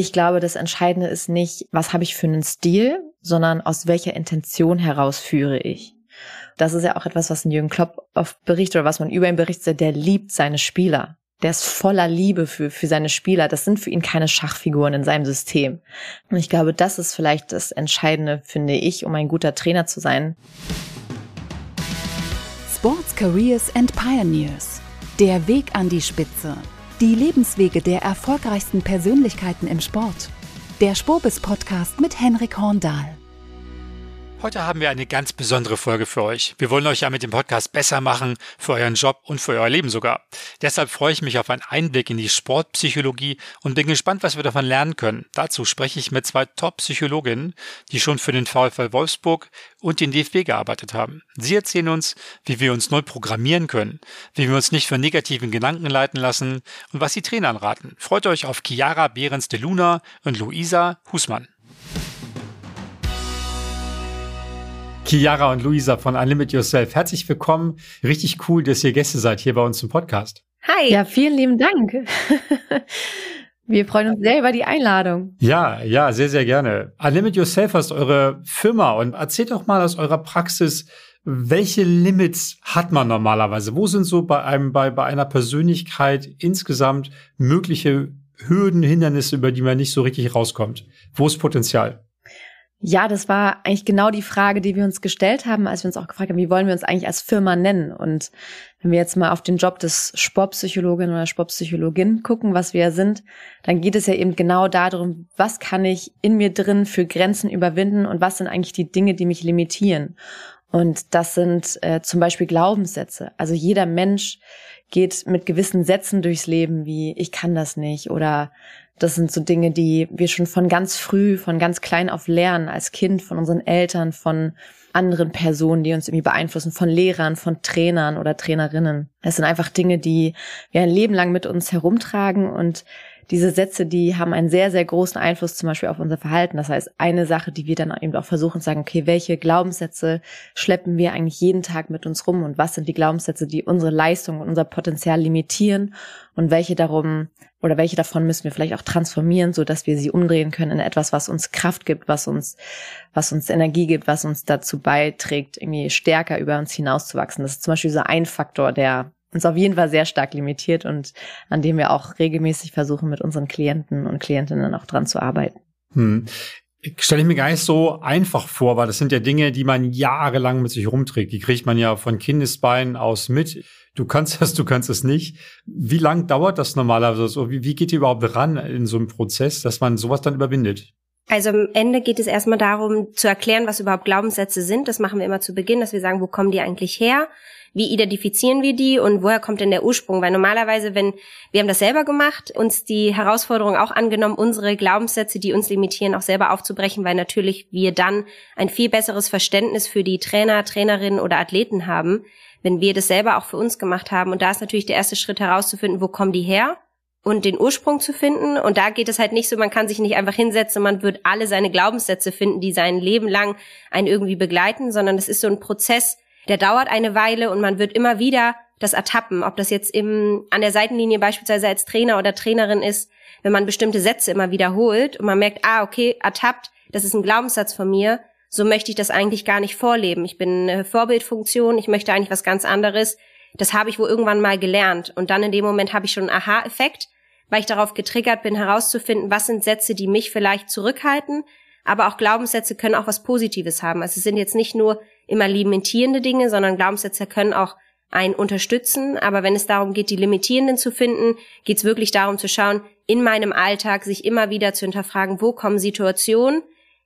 Ich glaube, das Entscheidende ist nicht, was habe ich für einen Stil, sondern aus welcher Intention heraus führe ich. Das ist ja auch etwas, was Jürgen Klopp oft berichtet oder was man über ihn berichtet, der liebt seine Spieler. Der ist voller Liebe für, für seine Spieler. Das sind für ihn keine Schachfiguren in seinem System. Und ich glaube, das ist vielleicht das Entscheidende, finde ich, um ein guter Trainer zu sein. Sports Careers and Pioneers. Der Weg an die Spitze. Die Lebenswege der erfolgreichsten Persönlichkeiten im Sport. Der Spobis Podcast mit Henrik Horndahl. Heute haben wir eine ganz besondere Folge für euch. Wir wollen euch ja mit dem Podcast besser machen, für euren Job und für euer Leben sogar. Deshalb freue ich mich auf einen Einblick in die Sportpsychologie und bin gespannt, was wir davon lernen können. Dazu spreche ich mit zwei Top-Psychologinnen, die schon für den VfL Wolfsburg und den DFB gearbeitet haben. Sie erzählen uns, wie wir uns neu programmieren können, wie wir uns nicht von negativen Gedanken leiten lassen und was sie Trainern raten. Freut euch auf Chiara Behrens de Luna und Luisa Husmann. Chiara und Luisa von Unlimit Yourself. Herzlich willkommen. Richtig cool, dass ihr Gäste seid hier bei uns im Podcast. Hi. Ja, vielen lieben Dank. Wir freuen uns sehr über die Einladung. Ja, ja, sehr, sehr gerne. Unlimit Yourself ist eure Firma und erzählt doch mal aus eurer Praxis, welche Limits hat man normalerweise? Wo sind so bei einem, bei, bei einer Persönlichkeit insgesamt mögliche Hürden, Hindernisse, über die man nicht so richtig rauskommt? Wo ist Potenzial? Ja, das war eigentlich genau die Frage, die wir uns gestellt haben, als wir uns auch gefragt haben, wie wollen wir uns eigentlich als Firma nennen? Und wenn wir jetzt mal auf den Job des Sportpsychologin oder Sportpsychologin gucken, was wir sind, dann geht es ja eben genau darum, was kann ich in mir drin für Grenzen überwinden und was sind eigentlich die Dinge, die mich limitieren? Und das sind äh, zum Beispiel Glaubenssätze. Also jeder Mensch geht mit gewissen Sätzen durchs Leben, wie ich kann das nicht oder das sind so Dinge, die wir schon von ganz früh, von ganz klein auf lernen, als Kind, von unseren Eltern, von anderen Personen, die uns irgendwie beeinflussen, von Lehrern, von Trainern oder Trainerinnen. Es sind einfach Dinge, die wir ein Leben lang mit uns herumtragen und diese Sätze, die haben einen sehr, sehr großen Einfluss zum Beispiel auf unser Verhalten. Das heißt, eine Sache, die wir dann eben auch versuchen zu sagen, okay, welche Glaubenssätze schleppen wir eigentlich jeden Tag mit uns rum und was sind die Glaubenssätze, die unsere Leistung und unser Potenzial limitieren und welche darum oder welche davon müssen wir vielleicht auch transformieren, so dass wir sie umdrehen können in etwas, was uns Kraft gibt, was uns, was uns Energie gibt, was uns dazu beiträgt, irgendwie stärker über uns hinauszuwachsen. Das ist zum Beispiel so ein Faktor, der uns auf jeden Fall sehr stark limitiert und an dem wir auch regelmäßig versuchen, mit unseren Klienten und Klientinnen auch dran zu arbeiten. Hm. Stelle ich mir gar nicht so einfach vor, weil das sind ja Dinge, die man jahrelang mit sich rumträgt. Die kriegt man ja von Kindesbeinen aus mit. Du kannst das, du kannst es nicht. Wie lang dauert das normalerweise? Wie, wie geht ihr überhaupt ran in so einem Prozess, dass man sowas dann überwindet? Also am Ende geht es erstmal darum, zu erklären, was überhaupt Glaubenssätze sind. Das machen wir immer zu Beginn, dass wir sagen, wo kommen die eigentlich her? wie identifizieren wir die und woher kommt denn der Ursprung? Weil normalerweise, wenn wir haben das selber gemacht, uns die Herausforderung auch angenommen, unsere Glaubenssätze, die uns limitieren, auch selber aufzubrechen, weil natürlich wir dann ein viel besseres Verständnis für die Trainer, Trainerinnen oder Athleten haben, wenn wir das selber auch für uns gemacht haben. Und da ist natürlich der erste Schritt herauszufinden, wo kommen die her? Und den Ursprung zu finden. Und da geht es halt nicht so, man kann sich nicht einfach hinsetzen, man wird alle seine Glaubenssätze finden, die sein Leben lang einen irgendwie begleiten, sondern es ist so ein Prozess, der dauert eine Weile und man wird immer wieder das ertappen, ob das jetzt im, an der Seitenlinie beispielsweise als Trainer oder Trainerin ist, wenn man bestimmte Sätze immer wiederholt und man merkt, ah, okay, ertappt, das ist ein Glaubenssatz von mir, so möchte ich das eigentlich gar nicht vorleben. Ich bin eine Vorbildfunktion, ich möchte eigentlich was ganz anderes. Das habe ich wohl irgendwann mal gelernt. Und dann in dem Moment habe ich schon einen Aha-Effekt, weil ich darauf getriggert bin, herauszufinden, was sind Sätze, die mich vielleicht zurückhalten. Aber auch Glaubenssätze können auch was Positives haben. Also es sind jetzt nicht nur immer limitierende Dinge, sondern Glaubenssätze können auch einen unterstützen. Aber wenn es darum geht, die limitierenden zu finden, geht es wirklich darum zu schauen, in meinem Alltag sich immer wieder zu hinterfragen, wo kommen Situationen,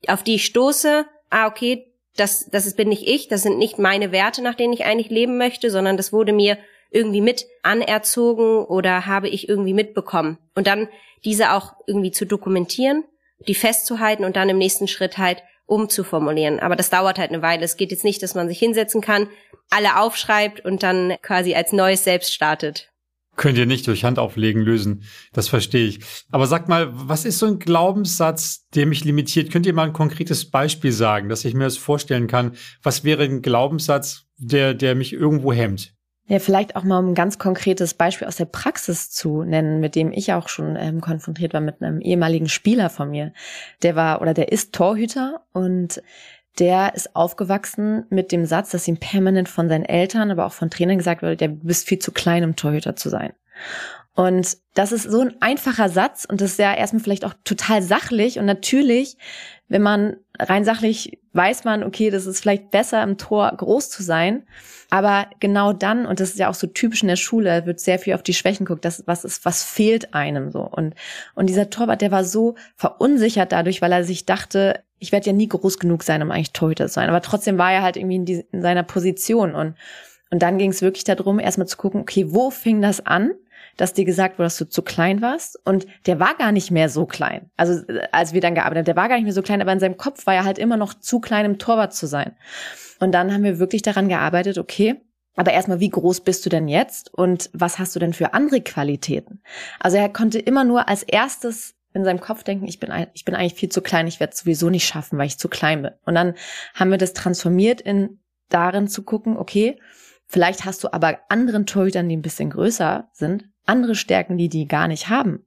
auf die ich stoße, ah, okay, das, das bin nicht ich, das sind nicht meine Werte, nach denen ich eigentlich leben möchte, sondern das wurde mir irgendwie mit anerzogen oder habe ich irgendwie mitbekommen. Und dann diese auch irgendwie zu dokumentieren, die festzuhalten und dann im nächsten Schritt halt umzuformulieren. Aber das dauert halt eine Weile. Es geht jetzt nicht, dass man sich hinsetzen kann, alle aufschreibt und dann quasi als neues selbst startet. Könnt ihr nicht durch Handauflegen lösen. Das verstehe ich. Aber sag mal, was ist so ein Glaubenssatz, der mich limitiert? Könnt ihr mal ein konkretes Beispiel sagen, dass ich mir das vorstellen kann? Was wäre ein Glaubenssatz, der, der mich irgendwo hemmt? Ja, vielleicht auch mal um ein ganz konkretes Beispiel aus der Praxis zu nennen, mit dem ich auch schon ähm, konfrontiert war mit einem ehemaligen Spieler von mir. Der war oder der ist Torhüter und der ist aufgewachsen mit dem Satz, dass ihm permanent von seinen Eltern, aber auch von Trainern gesagt wurde, der bist viel zu klein, um Torhüter zu sein. Und das ist so ein einfacher Satz und das ist ja erstmal vielleicht auch total sachlich. Und natürlich, wenn man rein sachlich weiß man, okay, das ist vielleicht besser im Tor groß zu sein, aber genau dann und das ist ja auch so typisch in der Schule, wird sehr viel auf die Schwächen guckt, das was ist was fehlt einem so. Und und dieser Torwart, der war so verunsichert dadurch, weil er sich dachte, ich werde ja nie groß genug sein, um eigentlich Torhüter zu sein, aber trotzdem war er halt irgendwie in, die, in seiner Position. Und und dann ging es wirklich darum, erstmal zu gucken, okay, wo fing das an? Dass dir gesagt wurde, dass du zu klein warst. Und der war gar nicht mehr so klein. Also als wir dann gearbeitet haben, der war gar nicht mehr so klein, aber in seinem Kopf war er halt immer noch zu klein, im Torwart zu sein. Und dann haben wir wirklich daran gearbeitet, okay, aber erstmal, wie groß bist du denn jetzt und was hast du denn für andere Qualitäten? Also er konnte immer nur als erstes in seinem Kopf denken, ich bin, ich bin eigentlich viel zu klein, ich werde es sowieso nicht schaffen, weil ich zu klein bin. Und dann haben wir das transformiert in darin zu gucken, okay, vielleicht hast du aber anderen Torhütern, die ein bisschen größer sind, andere Stärken, die die gar nicht haben.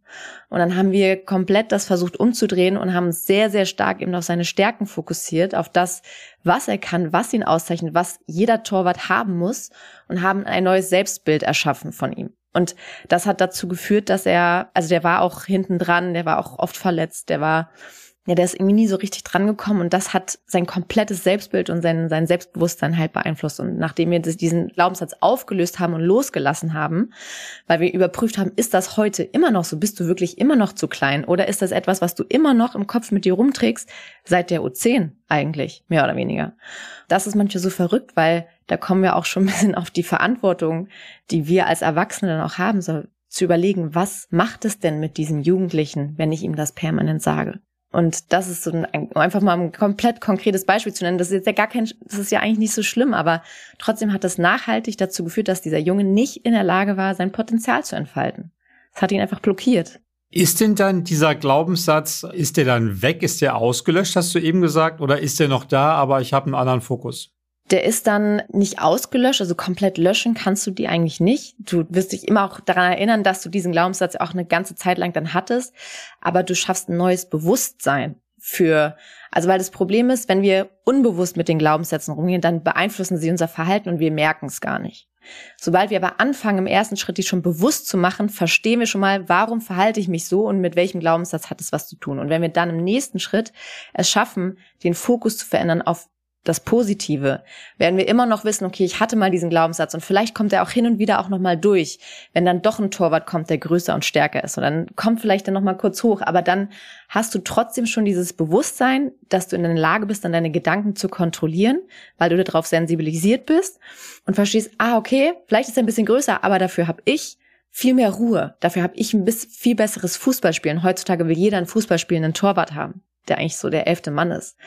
Und dann haben wir komplett das versucht umzudrehen und haben sehr, sehr stark eben auf seine Stärken fokussiert, auf das, was er kann, was ihn auszeichnet, was jeder Torwart haben muss und haben ein neues Selbstbild erschaffen von ihm. Und das hat dazu geführt, dass er, also der war auch hinten dran, der war auch oft verletzt, der war ja, der ist irgendwie nie so richtig drangekommen und das hat sein komplettes Selbstbild und sein, sein Selbstbewusstsein halt beeinflusst. Und nachdem wir diesen Glaubenssatz aufgelöst haben und losgelassen haben, weil wir überprüft haben, ist das heute immer noch so? Bist du wirklich immer noch zu klein? Oder ist das etwas, was du immer noch im Kopf mit dir rumträgst, seit der U10 eigentlich, mehr oder weniger? Das ist manchmal so verrückt, weil da kommen wir auch schon ein bisschen auf die Verantwortung, die wir als Erwachsene dann auch haben, so zu überlegen, was macht es denn mit diesen Jugendlichen, wenn ich ihm das permanent sage? Und das ist so ein, einfach mal ein komplett konkretes Beispiel zu nennen. Das ist jetzt ja gar kein, das ist ja eigentlich nicht so schlimm, aber trotzdem hat das nachhaltig dazu geführt, dass dieser Junge nicht in der Lage war, sein Potenzial zu entfalten. Es hat ihn einfach blockiert. Ist denn dann dieser Glaubenssatz, ist der dann weg, ist der ausgelöscht, hast du eben gesagt, oder ist der noch da, aber ich habe einen anderen Fokus? Der ist dann nicht ausgelöscht, also komplett löschen kannst du die eigentlich nicht. Du wirst dich immer auch daran erinnern, dass du diesen Glaubenssatz auch eine ganze Zeit lang dann hattest, aber du schaffst ein neues Bewusstsein für, also weil das Problem ist, wenn wir unbewusst mit den Glaubenssätzen rumgehen, dann beeinflussen sie unser Verhalten und wir merken es gar nicht. Sobald wir aber anfangen, im ersten Schritt die schon bewusst zu machen, verstehen wir schon mal, warum verhalte ich mich so und mit welchem Glaubenssatz hat es was zu tun. Und wenn wir dann im nächsten Schritt es schaffen, den Fokus zu verändern auf das Positive, werden wir immer noch wissen, okay, ich hatte mal diesen Glaubenssatz und vielleicht kommt er auch hin und wieder auch nochmal durch, wenn dann doch ein Torwart kommt, der größer und stärker ist. Und dann kommt vielleicht dann nochmal kurz hoch, aber dann hast du trotzdem schon dieses Bewusstsein, dass du in der Lage bist, dann deine Gedanken zu kontrollieren, weil du darauf sensibilisiert bist und verstehst, ah, okay, vielleicht ist er ein bisschen größer, aber dafür habe ich viel mehr Ruhe. Dafür habe ich ein bisschen viel besseres Fußballspielen. Heutzutage will jeder einen Fußballspielenden Torwart haben, der eigentlich so der elfte Mann ist.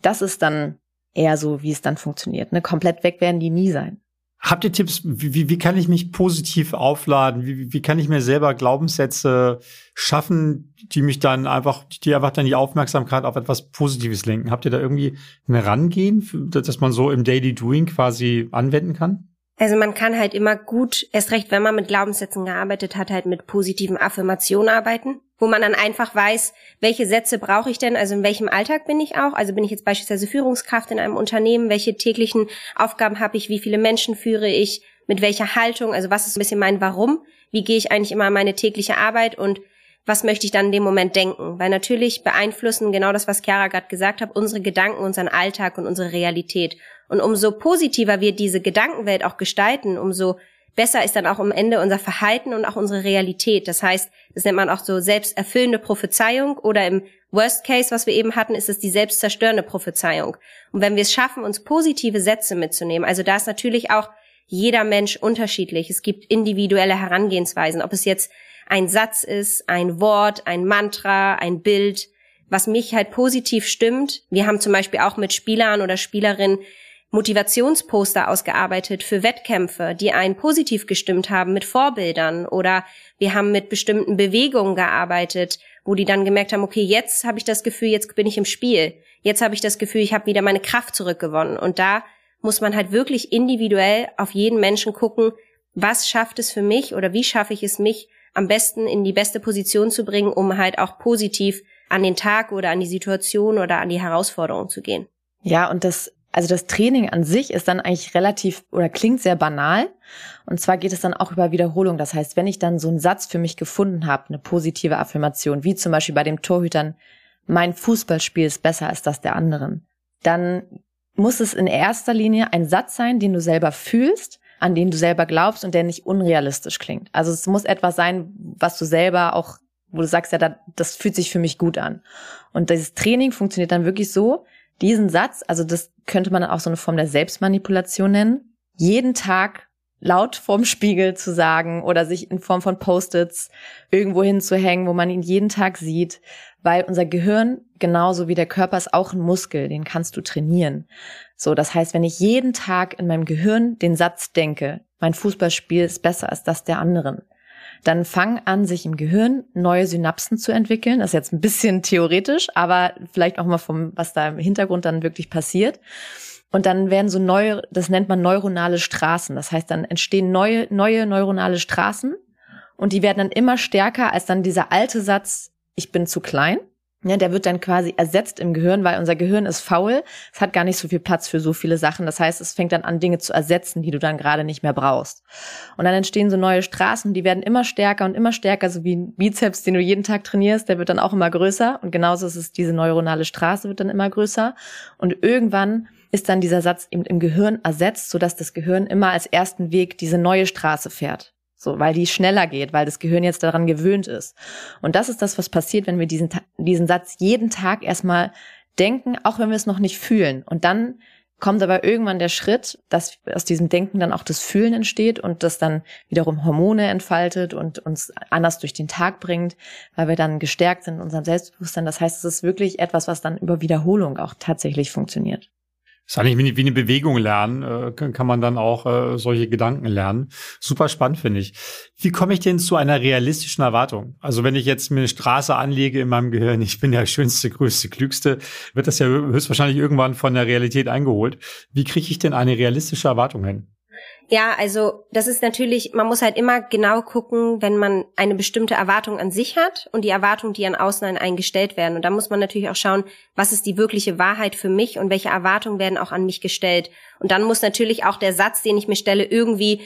Das ist dann eher so, wie es dann funktioniert. Ne? Komplett weg werden die nie sein. Habt ihr Tipps, wie, wie kann ich mich positiv aufladen? Wie, wie kann ich mir selber Glaubenssätze schaffen, die mich dann einfach, die einfach dann die Aufmerksamkeit auf etwas Positives lenken? Habt ihr da irgendwie ein Rangehen, dass man so im Daily Doing quasi anwenden kann? Also man kann halt immer gut, erst recht, wenn man mit Glaubenssätzen gearbeitet hat, halt mit positiven Affirmationen arbeiten, wo man dann einfach weiß, welche Sätze brauche ich denn, also in welchem Alltag bin ich auch, also bin ich jetzt beispielsweise Führungskraft in einem Unternehmen, welche täglichen Aufgaben habe ich, wie viele Menschen führe ich, mit welcher Haltung, also was ist ein bisschen mein Warum, wie gehe ich eigentlich immer meine tägliche Arbeit? Und was möchte ich dann in dem Moment denken? Weil natürlich beeinflussen genau das, was Chiara gerade gesagt hat, unsere Gedanken, unseren Alltag und unsere Realität. Und umso positiver wir diese Gedankenwelt auch gestalten, umso besser ist dann auch am Ende unser Verhalten und auch unsere Realität. Das heißt, das nennt man auch so selbsterfüllende Prophezeiung oder im Worst Case, was wir eben hatten, ist es die selbstzerstörende Prophezeiung. Und wenn wir es schaffen, uns positive Sätze mitzunehmen, also da ist natürlich auch jeder Mensch unterschiedlich. Es gibt individuelle Herangehensweisen, ob es jetzt ein Satz ist, ein Wort, ein Mantra, ein Bild, was mich halt positiv stimmt. Wir haben zum Beispiel auch mit Spielern oder Spielerinnen Motivationsposter ausgearbeitet für Wettkämpfe, die einen positiv gestimmt haben mit Vorbildern oder wir haben mit bestimmten Bewegungen gearbeitet, wo die dann gemerkt haben, okay, jetzt habe ich das Gefühl, jetzt bin ich im Spiel. Jetzt habe ich das Gefühl, ich habe wieder meine Kraft zurückgewonnen und da muss man halt wirklich individuell auf jeden Menschen gucken, was schafft es für mich oder wie schaffe ich es mich am besten in die beste Position zu bringen, um halt auch positiv an den Tag oder an die Situation oder an die Herausforderung zu gehen. Ja, und das, also das Training an sich ist dann eigentlich relativ oder klingt sehr banal. Und zwar geht es dann auch über Wiederholung. Das heißt, wenn ich dann so einen Satz für mich gefunden habe, eine positive Affirmation, wie zum Beispiel bei dem Torhütern, mein Fußballspiel ist besser als das der anderen, dann muss es in erster Linie ein Satz sein, den du selber fühlst, an den du selber glaubst und der nicht unrealistisch klingt. Also es muss etwas sein, was du selber auch, wo du sagst, ja, das fühlt sich für mich gut an. Und dieses Training funktioniert dann wirklich so, diesen Satz, also das könnte man auch so eine Form der Selbstmanipulation nennen, jeden Tag laut vorm Spiegel zu sagen oder sich in Form von Post-its irgendwo hinzuhängen, wo man ihn jeden Tag sieht, weil unser Gehirn genauso wie der Körper ist auch ein Muskel, den kannst du trainieren. So, das heißt, wenn ich jeden Tag in meinem Gehirn den Satz denke, mein Fußballspiel ist besser als das der anderen, dann fangen an, sich im Gehirn neue Synapsen zu entwickeln. Das ist jetzt ein bisschen theoretisch, aber vielleicht auch mal vom, was da im Hintergrund dann wirklich passiert. Und dann werden so neue, das nennt man neuronale Straßen. Das heißt, dann entstehen neue, neue neuronale Straßen und die werden dann immer stärker als dann dieser alte Satz, ich bin zu klein. Ja, der wird dann quasi ersetzt im Gehirn, weil unser Gehirn ist faul. Es hat gar nicht so viel Platz für so viele Sachen. Das heißt, es fängt dann an, Dinge zu ersetzen, die du dann gerade nicht mehr brauchst. Und dann entstehen so neue Straßen, die werden immer stärker und immer stärker, so wie ein Bizeps, den du jeden Tag trainierst, der wird dann auch immer größer. Und genauso ist es, diese neuronale Straße wird dann immer größer. Und irgendwann ist dann dieser Satz eben im Gehirn ersetzt, sodass das Gehirn immer als ersten Weg diese neue Straße fährt. So, weil die schneller geht, weil das Gehirn jetzt daran gewöhnt ist. Und das ist das, was passiert, wenn wir diesen, diesen Satz jeden Tag erstmal denken, auch wenn wir es noch nicht fühlen. Und dann kommt aber irgendwann der Schritt, dass aus diesem Denken dann auch das Fühlen entsteht und das dann wiederum Hormone entfaltet und uns anders durch den Tag bringt, weil wir dann gestärkt sind in unserem Selbstbewusstsein. Das heißt, es ist wirklich etwas, was dann über Wiederholung auch tatsächlich funktioniert. Das ist eigentlich wie, eine Bewegung lernen, äh, kann man dann auch äh, solche Gedanken lernen. Super spannend, finde ich. Wie komme ich denn zu einer realistischen Erwartung? Also wenn ich jetzt mir eine Straße anlege in meinem Gehirn, ich bin der schönste, größte, klügste, wird das ja höchstwahrscheinlich irgendwann von der Realität eingeholt. Wie kriege ich denn eine realistische Erwartung hin? Ja, also das ist natürlich, man muss halt immer genau gucken, wenn man eine bestimmte Erwartung an sich hat und die Erwartung, die an außen einen gestellt werden. Und da muss man natürlich auch schauen, was ist die wirkliche Wahrheit für mich und welche Erwartungen werden auch an mich gestellt. Und dann muss natürlich auch der Satz, den ich mir stelle, irgendwie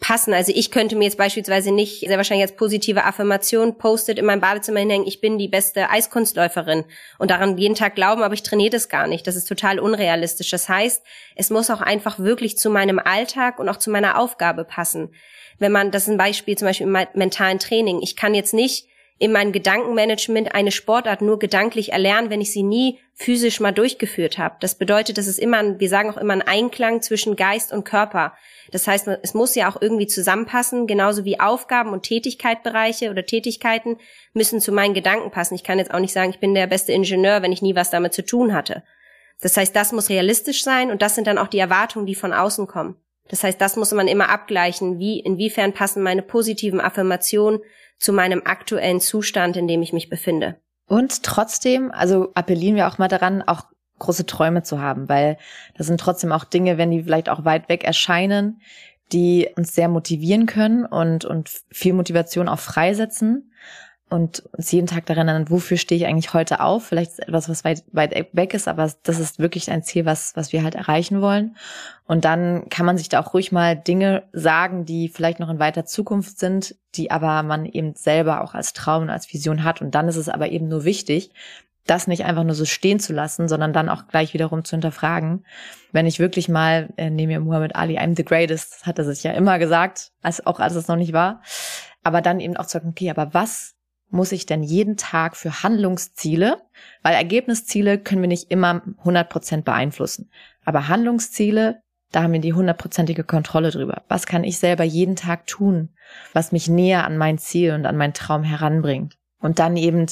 passen. Also ich könnte mir jetzt beispielsweise nicht sehr wahrscheinlich als positive Affirmation postet in meinem Badezimmer hinhängen, ich bin die beste Eiskunstläuferin und daran jeden Tag glauben, aber ich trainiere das gar nicht. Das ist total unrealistisch. Das heißt, es muss auch einfach wirklich zu meinem Alltag und auch zu meiner Aufgabe passen. Wenn man, das ist ein Beispiel zum Beispiel im mentalen Training. Ich kann jetzt nicht in meinem Gedankenmanagement eine Sportart nur gedanklich erlernen, wenn ich sie nie physisch mal durchgeführt habe. Das bedeutet, dass es immer, wir sagen auch immer ein Einklang zwischen Geist und Körper. Das heißt, es muss ja auch irgendwie zusammenpassen, genauso wie Aufgaben und Tätigkeitbereiche oder Tätigkeiten müssen zu meinen Gedanken passen. Ich kann jetzt auch nicht sagen, ich bin der beste Ingenieur, wenn ich nie was damit zu tun hatte. Das heißt, das muss realistisch sein und das sind dann auch die Erwartungen, die von außen kommen. Das heißt, das muss man immer abgleichen, wie, inwiefern passen meine positiven Affirmationen zu meinem aktuellen Zustand, in dem ich mich befinde. Und trotzdem, also appellieren wir auch mal daran, auch große Träume zu haben, weil das sind trotzdem auch Dinge, wenn die vielleicht auch weit weg erscheinen, die uns sehr motivieren können und, und viel Motivation auch freisetzen und uns jeden Tag daran erinnern, wofür stehe ich eigentlich heute auf? Vielleicht ist etwas, was weit, weit weg ist, aber das ist wirklich ein Ziel, was, was wir halt erreichen wollen. Und dann kann man sich da auch ruhig mal Dinge sagen, die vielleicht noch in weiter Zukunft sind, die aber man eben selber auch als Traum und als Vision hat. Und dann ist es aber eben nur wichtig, das nicht einfach nur so stehen zu lassen, sondern dann auch gleich wiederum zu hinterfragen. Wenn ich wirklich mal, äh, nehme mir Muhammad Ali, I'm the greatest, hat er sich ja immer gesagt, als auch als es noch nicht war. Aber dann eben auch zu sagen, okay, aber was muss ich denn jeden Tag für Handlungsziele, weil Ergebnisziele können wir nicht immer 100 Prozent beeinflussen. Aber Handlungsziele, da haben wir die hundertprozentige Kontrolle drüber. Was kann ich selber jeden Tag tun, was mich näher an mein Ziel und an meinen Traum heranbringt? Und dann eben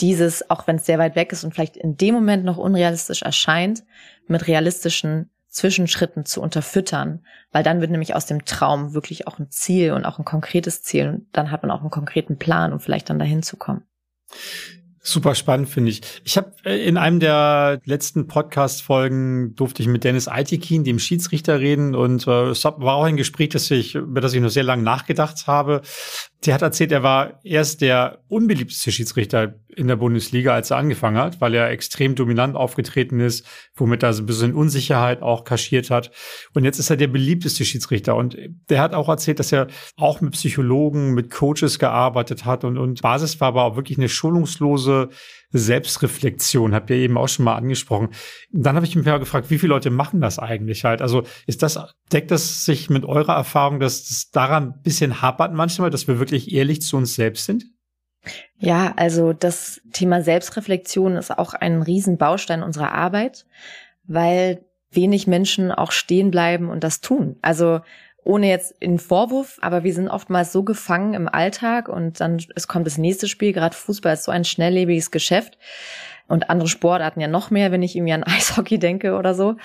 dieses, auch wenn es sehr weit weg ist und vielleicht in dem Moment noch unrealistisch erscheint, mit realistischen Zwischenschritten zu unterfüttern, weil dann wird nämlich aus dem Traum wirklich auch ein Ziel und auch ein konkretes Ziel und dann hat man auch einen konkreten Plan, um vielleicht dann dahin zu kommen. Super spannend, finde ich. Ich habe äh, in einem der letzten Podcast-Folgen durfte ich mit Dennis Aitikin, dem Schiedsrichter, reden und äh, es war auch ein Gespräch, das ich, über das ich noch sehr lange nachgedacht habe. Der hat erzählt, er war erst der unbeliebteste Schiedsrichter in der Bundesliga, als er angefangen hat, weil er extrem dominant aufgetreten ist, womit er so ein bisschen Unsicherheit auch kaschiert hat. Und jetzt ist er der beliebteste Schiedsrichter. Und der hat auch erzählt, dass er auch mit Psychologen, mit Coaches gearbeitet hat und, und Basis war aber auch wirklich eine schulungslose Selbstreflexion, habt ihr eben auch schon mal angesprochen. Dann habe ich mich mal gefragt, wie viele Leute machen das eigentlich halt? Also ist das, deckt das sich mit eurer Erfahrung, dass es daran ein bisschen hapert manchmal, dass wir wirklich ehrlich zu uns selbst sind? Ja, also das Thema Selbstreflexion ist auch ein Riesenbaustein unserer Arbeit, weil wenig Menschen auch stehen bleiben und das tun. Also ohne jetzt in Vorwurf, aber wir sind oftmals so gefangen im Alltag und dann es kommt das nächste Spiel, gerade Fußball ist so ein schnelllebiges Geschäft und andere Sportarten ja noch mehr, wenn ich irgendwie an Eishockey denke oder so,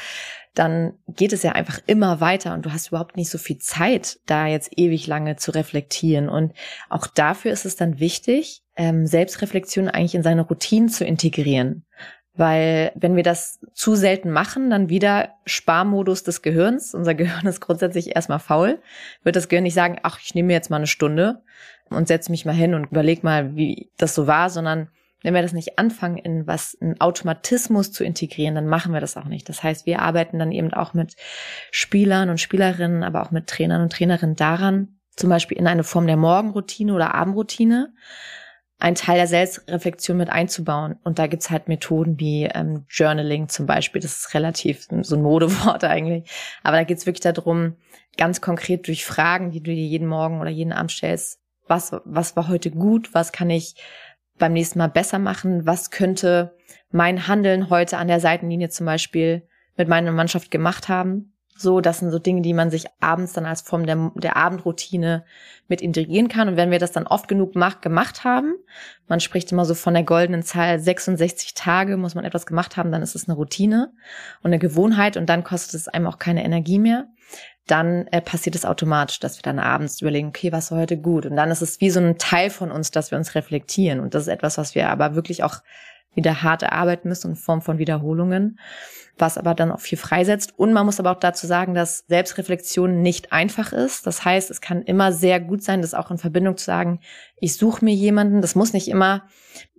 dann geht es ja einfach immer weiter und du hast überhaupt nicht so viel Zeit, da jetzt ewig lange zu reflektieren. Und auch dafür ist es dann wichtig, ähm, Selbstreflexion eigentlich in seine Routinen zu integrieren. Weil wenn wir das zu selten machen, dann wieder Sparmodus des Gehirns. Unser Gehirn ist grundsätzlich erstmal faul. Wird das Gehirn nicht sagen, ach, ich nehme mir jetzt mal eine Stunde und setze mich mal hin und überleg mal, wie das so war, sondern wenn wir das nicht anfangen, in was, einen Automatismus zu integrieren, dann machen wir das auch nicht. Das heißt, wir arbeiten dann eben auch mit Spielern und Spielerinnen, aber auch mit Trainern und Trainerinnen daran, zum Beispiel in eine Form der Morgenroutine oder Abendroutine, ein Teil der Selbstreflexion mit einzubauen. Und da gibt's halt Methoden wie ähm, Journaling zum Beispiel. Das ist relativ so ein Modewort eigentlich. Aber da geht's wirklich darum, ganz konkret durch Fragen, die du dir jeden Morgen oder jeden Abend stellst, was, was war heute gut, was kann ich beim nächsten Mal besser machen, was könnte mein Handeln heute an der Seitenlinie zum Beispiel mit meiner Mannschaft gemacht haben. So, das sind so Dinge, die man sich abends dann als Form der, der Abendroutine mit integrieren kann. Und wenn wir das dann oft genug macht, gemacht haben, man spricht immer so von der goldenen Zahl 66 Tage, muss man etwas gemacht haben, dann ist es eine Routine und eine Gewohnheit und dann kostet es einem auch keine Energie mehr. Dann äh, passiert es automatisch, dass wir dann abends überlegen, okay, was war heute gut? Und dann ist es wie so ein Teil von uns, dass wir uns reflektieren. Und das ist etwas, was wir aber wirklich auch wieder hart erarbeiten müssen in Form von Wiederholungen was aber dann auch viel freisetzt. Und man muss aber auch dazu sagen, dass Selbstreflexion nicht einfach ist. Das heißt, es kann immer sehr gut sein, das auch in Verbindung zu sagen, ich suche mir jemanden. Das muss nicht immer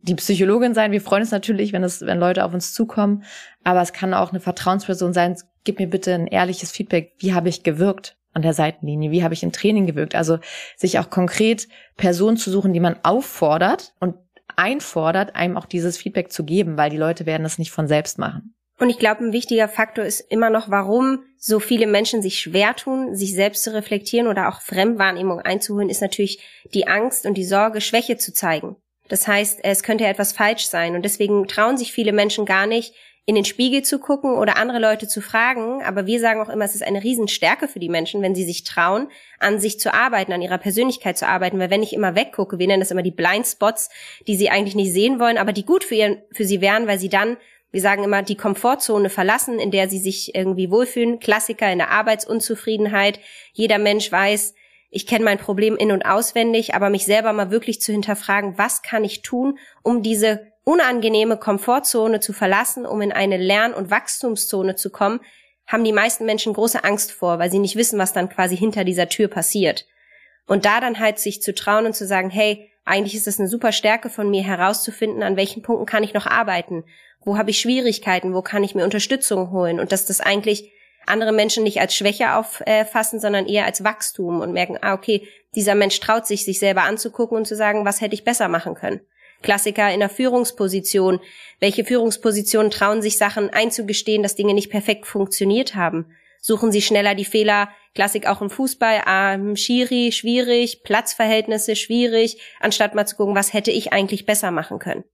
die Psychologin sein. Wir freuen uns natürlich, wenn es, wenn Leute auf uns zukommen. Aber es kann auch eine Vertrauensperson sein. Gib mir bitte ein ehrliches Feedback. Wie habe ich gewirkt? an der Seitenlinie? Wie habe ich im Training gewirkt? Also sich auch konkret Personen zu suchen, die man auffordert und einfordert, einem auch dieses Feedback zu geben, weil die Leute werden es nicht von selbst machen. Und ich glaube, ein wichtiger Faktor ist immer noch, warum so viele Menschen sich schwer tun, sich selbst zu reflektieren oder auch Fremdwahrnehmung einzuholen, ist natürlich die Angst und die Sorge, Schwäche zu zeigen. Das heißt, es könnte etwas falsch sein und deswegen trauen sich viele Menschen gar nicht, in den Spiegel zu gucken oder andere Leute zu fragen. Aber wir sagen auch immer, es ist eine Riesenstärke für die Menschen, wenn sie sich trauen, an sich zu arbeiten, an ihrer Persönlichkeit zu arbeiten. Weil wenn ich immer weggucke, wir nennen das immer die Blindspots, die sie eigentlich nicht sehen wollen, aber die gut für, ihren, für sie wären, weil sie dann wir sagen immer, die Komfortzone verlassen, in der sie sich irgendwie wohlfühlen. Klassiker in der Arbeitsunzufriedenheit. Jeder Mensch weiß, ich kenne mein Problem in und auswendig, aber mich selber mal wirklich zu hinterfragen, was kann ich tun, um diese unangenehme Komfortzone zu verlassen, um in eine Lern- und Wachstumszone zu kommen, haben die meisten Menschen große Angst vor, weil sie nicht wissen, was dann quasi hinter dieser Tür passiert. Und da dann halt sich zu trauen und zu sagen, hey, eigentlich ist es eine super Stärke von mir herauszufinden, an welchen Punkten kann ich noch arbeiten wo habe ich Schwierigkeiten, wo kann ich mir Unterstützung holen und dass das eigentlich andere Menschen nicht als Schwäche auffassen, sondern eher als Wachstum und merken, ah, okay, dieser Mensch traut sich, sich selber anzugucken und zu sagen, was hätte ich besser machen können. Klassiker in der Führungsposition. Welche Führungspositionen trauen sich Sachen einzugestehen, dass Dinge nicht perfekt funktioniert haben? Suchen sie schneller die Fehler, Klassik auch im Fußball, ah, Schiri, schwierig, Platzverhältnisse, schwierig, anstatt mal zu gucken, was hätte ich eigentlich besser machen können.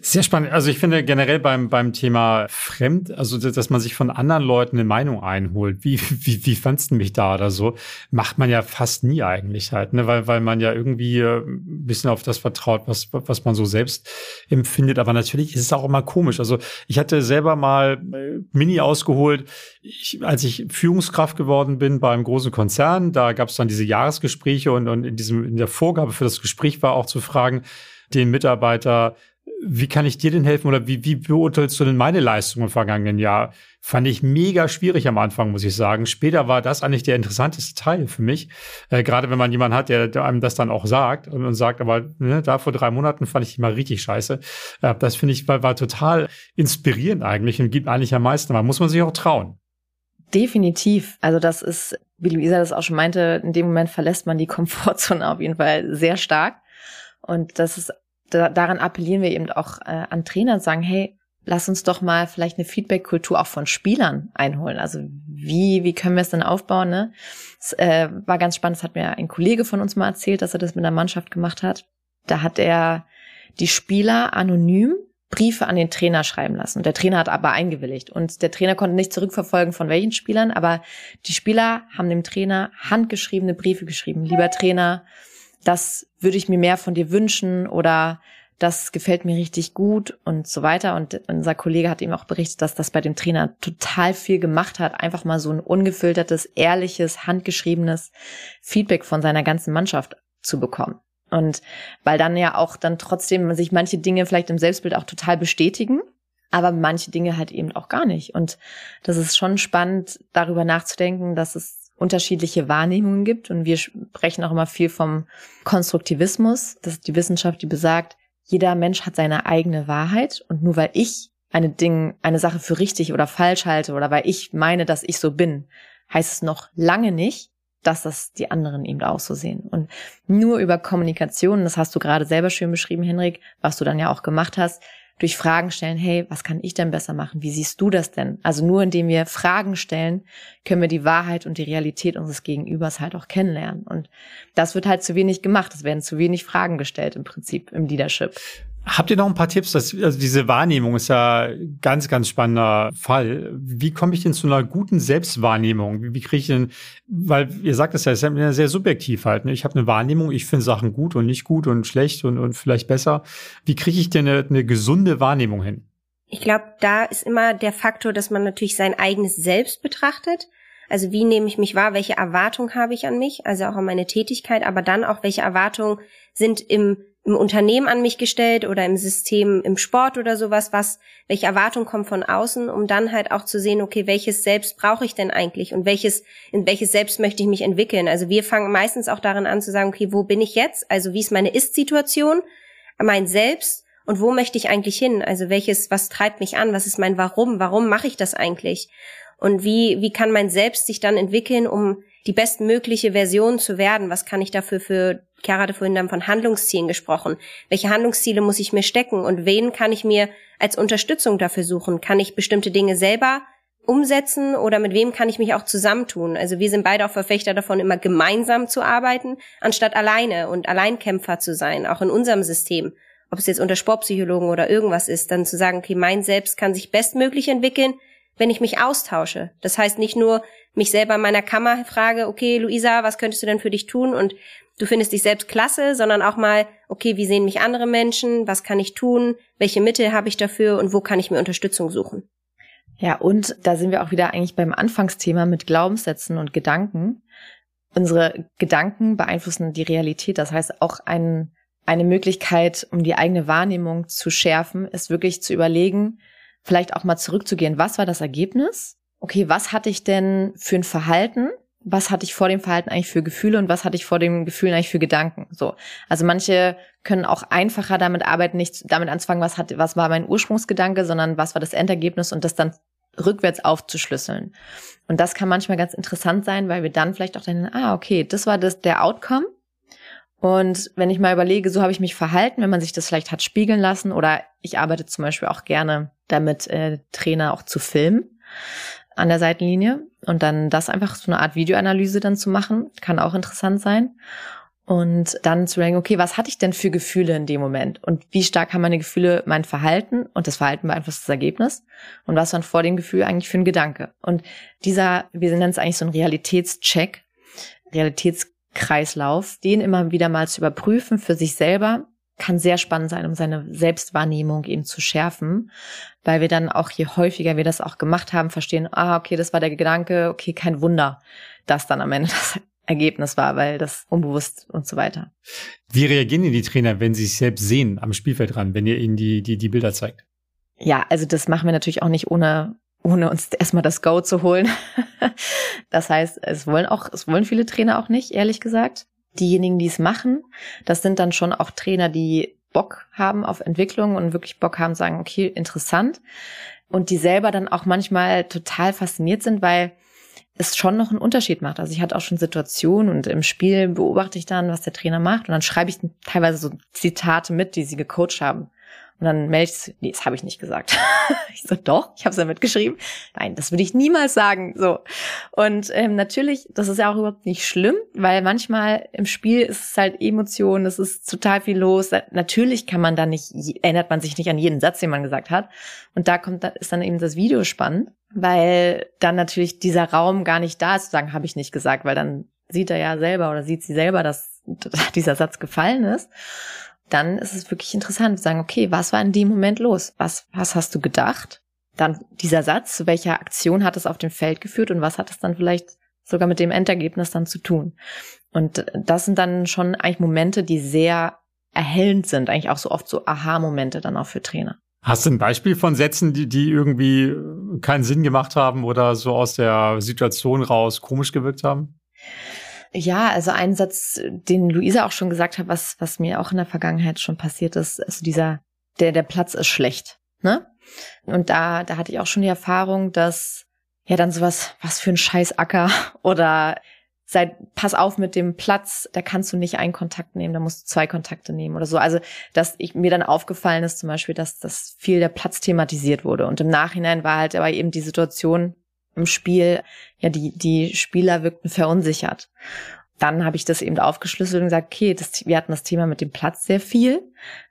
Sehr spannend. Also ich finde generell beim, beim Thema Fremd, also dass man sich von anderen Leuten eine Meinung einholt, wie, wie, wie fandst du mich da oder so, macht man ja fast nie eigentlich halt, ne? weil, weil man ja irgendwie äh, ein bisschen auf das vertraut, was, was man so selbst empfindet. Aber natürlich ist es auch immer komisch. Also ich hatte selber mal äh, Mini ausgeholt, ich, als ich Führungskraft geworden bin bei einem großen Konzern, da gab es dann diese Jahresgespräche und, und in diesem, in der Vorgabe für das Gespräch war auch zu fragen, den Mitarbeiter, wie kann ich dir denn helfen oder wie, wie beurteilst du denn meine Leistung im vergangenen Jahr? Fand ich mega schwierig am Anfang, muss ich sagen. Später war das eigentlich der interessanteste Teil für mich. Äh, gerade wenn man jemanden hat, der, der, einem das dann auch sagt und, und sagt, aber ne, da vor drei Monaten fand ich mal richtig scheiße. Äh, das finde ich war, war total inspirierend eigentlich und gibt eigentlich am meisten. Man muss man sich auch trauen. Definitiv. Also das ist, wie Luisa das auch schon meinte, in dem Moment verlässt man die Komfortzone auf jeden Fall sehr stark. Und das ist da, daran appellieren wir eben auch äh, an Trainer und sagen, hey, lass uns doch mal vielleicht eine Feedback-Kultur auch von Spielern einholen. Also wie, wie können wir es denn aufbauen? Ne? Es äh, war ganz spannend, das hat mir ein Kollege von uns mal erzählt, dass er das mit einer Mannschaft gemacht hat. Da hat er die Spieler anonym Briefe an den Trainer schreiben lassen. Und der Trainer hat aber eingewilligt. Und der Trainer konnte nicht zurückverfolgen, von welchen Spielern, aber die Spieler haben dem Trainer handgeschriebene Briefe geschrieben. Lieber Trainer, das würde ich mir mehr von dir wünschen oder das gefällt mir richtig gut und so weiter. Und unser Kollege hat ihm auch berichtet, dass das bei dem Trainer total viel gemacht hat, einfach mal so ein ungefiltertes, ehrliches, handgeschriebenes Feedback von seiner ganzen Mannschaft zu bekommen. Und weil dann ja auch dann trotzdem sich manche Dinge vielleicht im Selbstbild auch total bestätigen, aber manche Dinge halt eben auch gar nicht. Und das ist schon spannend, darüber nachzudenken, dass es unterschiedliche Wahrnehmungen gibt. Und wir sprechen auch immer viel vom Konstruktivismus. Das ist die Wissenschaft, die besagt, jeder Mensch hat seine eigene Wahrheit. Und nur weil ich eine Ding, eine Sache für richtig oder falsch halte oder weil ich meine, dass ich so bin, heißt es noch lange nicht, dass das die anderen eben auch so sehen. Und nur über Kommunikation, das hast du gerade selber schön beschrieben, Henrik, was du dann ja auch gemacht hast, durch Fragen stellen, hey, was kann ich denn besser machen? Wie siehst du das denn? Also nur indem wir Fragen stellen, können wir die Wahrheit und die Realität unseres Gegenübers halt auch kennenlernen. Und das wird halt zu wenig gemacht. Es werden zu wenig Fragen gestellt im Prinzip im Leadership. Habt ihr noch ein paar Tipps? Das, also diese Wahrnehmung ist ja ganz, ganz spannender Fall. Wie komme ich denn zu einer guten Selbstwahrnehmung? Wie, wie kriege ich denn, weil ihr sagt es ja, es ist ja sehr subjektiv halt. Ne? Ich habe eine Wahrnehmung, ich finde Sachen gut und nicht gut und schlecht und, und vielleicht besser. Wie kriege ich denn eine, eine gesunde Wahrnehmung hin? Ich glaube, da ist immer der Faktor, dass man natürlich sein eigenes Selbst betrachtet. Also wie nehme ich mich wahr? Welche Erwartungen habe ich an mich? Also auch an meine Tätigkeit, aber dann auch welche Erwartungen sind im im Unternehmen an mich gestellt oder im System im Sport oder sowas, was, welche Erwartung kommt von außen, um dann halt auch zu sehen, okay, welches Selbst brauche ich denn eigentlich und welches, in welches Selbst möchte ich mich entwickeln? Also wir fangen meistens auch darin an zu sagen, okay, wo bin ich jetzt? Also wie ist meine Ist-Situation, mein Selbst und wo möchte ich eigentlich hin? Also welches, was treibt mich an? Was ist mein Warum? Warum mache ich das eigentlich? Und wie, wie kann mein Selbst sich dann entwickeln, um die bestmögliche Version zu werden? Was kann ich dafür für Chiara hatte vorhin dann von Handlungszielen gesprochen. Welche Handlungsziele muss ich mir stecken und wen kann ich mir als Unterstützung dafür suchen? Kann ich bestimmte Dinge selber umsetzen oder mit wem kann ich mich auch zusammentun? Also wir sind beide auch Verfechter davon, immer gemeinsam zu arbeiten, anstatt alleine und Alleinkämpfer zu sein, auch in unserem System. Ob es jetzt unter Sportpsychologen oder irgendwas ist, dann zu sagen, okay, mein Selbst kann sich bestmöglich entwickeln, wenn ich mich austausche. Das heißt nicht nur mich selber in meiner Kammer frage, okay, Luisa, was könntest du denn für dich tun? Und du findest dich selbst klasse, sondern auch mal, okay, wie sehen mich andere Menschen, was kann ich tun, welche Mittel habe ich dafür und wo kann ich mir Unterstützung suchen. Ja, und da sind wir auch wieder eigentlich beim Anfangsthema mit Glaubenssätzen und Gedanken. Unsere Gedanken beeinflussen die Realität. Das heißt, auch ein, eine Möglichkeit, um die eigene Wahrnehmung zu schärfen, ist wirklich zu überlegen, vielleicht auch mal zurückzugehen. Was war das Ergebnis? Okay, was hatte ich denn für ein Verhalten? was hatte ich vor dem Verhalten eigentlich für Gefühle und was hatte ich vor dem Gefühl eigentlich für Gedanken. So. Also manche können auch einfacher damit arbeiten, nicht damit anzufangen, was hat, was war mein Ursprungsgedanke, sondern was war das Endergebnis und das dann rückwärts aufzuschlüsseln. Und das kann manchmal ganz interessant sein, weil wir dann vielleicht auch denken, ah, okay, das war das, der Outcome. Und wenn ich mal überlege, so habe ich mich verhalten, wenn man sich das vielleicht hat spiegeln lassen oder ich arbeite zum Beispiel auch gerne damit, äh, Trainer auch zu filmen an der Seitenlinie und dann das einfach so eine Art Videoanalyse dann zu machen, kann auch interessant sein. Und dann zu denken, okay, was hatte ich denn für Gefühle in dem Moment? Und wie stark haben meine Gefühle mein Verhalten? Und das Verhalten beeinflusst das Ergebnis. Und was war vor dem Gefühl eigentlich für ein Gedanke? Und dieser, wir nennen es eigentlich so ein Realitätscheck, Realitätskreislauf, den immer wieder mal zu überprüfen für sich selber kann sehr spannend sein, um seine Selbstwahrnehmung eben zu schärfen, weil wir dann auch, je häufiger wir das auch gemacht haben, verstehen, ah, okay, das war der Gedanke, okay, kein Wunder, dass dann am Ende das Ergebnis war, weil das unbewusst und so weiter. Wie reagieren denn die Trainer, wenn sie sich selbst sehen am Spielfeld dran, wenn ihr ihnen die, die, die Bilder zeigt? Ja, also das machen wir natürlich auch nicht ohne, ohne uns erstmal das Go zu holen. das heißt, es wollen auch, es wollen viele Trainer auch nicht, ehrlich gesagt. Diejenigen, die es machen, das sind dann schon auch Trainer, die Bock haben auf Entwicklung und wirklich Bock haben, sagen, okay, interessant. Und die selber dann auch manchmal total fasziniert sind, weil es schon noch einen Unterschied macht. Also ich hatte auch schon Situationen und im Spiel beobachte ich dann, was der Trainer macht und dann schreibe ich teilweise so Zitate mit, die sie gecoacht haben. Und dann melde ich, nee, das habe ich nicht gesagt. ich so, doch, ich habe es ja mitgeschrieben. Nein, das würde ich niemals sagen. So. Und ähm, natürlich, das ist ja auch überhaupt nicht schlimm, weil manchmal im Spiel ist es halt Emotionen, es ist total viel los. Natürlich kann man da nicht, erinnert man sich nicht an jeden Satz, den man gesagt hat. Und da kommt, ist dann eben das Video spannend, weil dann natürlich dieser Raum gar nicht da ist, zu sagen, habe ich nicht gesagt, weil dann sieht er ja selber oder sieht sie selber, dass dieser Satz gefallen ist dann ist es wirklich interessant zu sagen, okay, was war in dem Moment los? Was, was hast du gedacht? Dann dieser Satz, zu welcher Aktion hat es auf dem Feld geführt und was hat es dann vielleicht sogar mit dem Endergebnis dann zu tun? Und das sind dann schon eigentlich Momente, die sehr erhellend sind, eigentlich auch so oft so Aha-Momente dann auch für Trainer. Hast du ein Beispiel von Sätzen, die, die irgendwie keinen Sinn gemacht haben oder so aus der Situation raus komisch gewirkt haben? Ja, also ein Satz, den Luisa auch schon gesagt hat, was, was mir auch in der Vergangenheit schon passiert ist, also dieser, der, der Platz ist schlecht, ne? Und da, da hatte ich auch schon die Erfahrung, dass, ja, dann sowas, was für ein Scheißacker oder sei, pass auf mit dem Platz, da kannst du nicht einen Kontakt nehmen, da musst du zwei Kontakte nehmen oder so. Also, dass ich, mir dann aufgefallen ist zum Beispiel, dass das viel der Platz thematisiert wurde. Und im Nachhinein war halt aber eben die Situation, im Spiel, ja, die, die Spieler wirkten verunsichert. Dann habe ich das eben aufgeschlüsselt und gesagt, okay, das, wir hatten das Thema mit dem Platz sehr viel.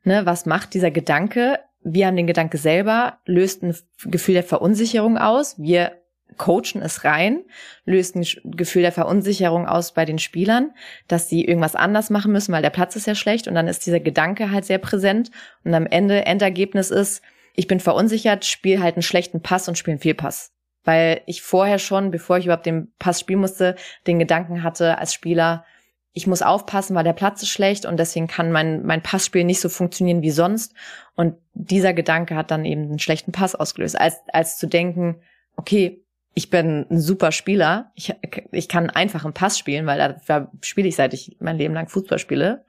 Ne, was macht dieser Gedanke? Wir haben den Gedanke selber, löst ein Gefühl der Verunsicherung aus. Wir coachen es rein, löst ein Gefühl der Verunsicherung aus bei den Spielern, dass sie irgendwas anders machen müssen, weil der Platz ist ja schlecht und dann ist dieser Gedanke halt sehr präsent und am Ende Endergebnis ist, ich bin verunsichert, spiele halt einen schlechten Pass und spiele einen Fehlpass weil ich vorher schon, bevor ich überhaupt den Pass spielen musste, den Gedanken hatte als Spieler, ich muss aufpassen, weil der Platz ist schlecht und deswegen kann mein, mein Passspiel nicht so funktionieren wie sonst. Und dieser Gedanke hat dann eben einen schlechten Pass ausgelöst, als, als zu denken, okay, ich bin ein super Spieler, ich, ich kann einfach einen Pass spielen, weil da spiele ich, seit ich mein Leben lang Fußball spiele.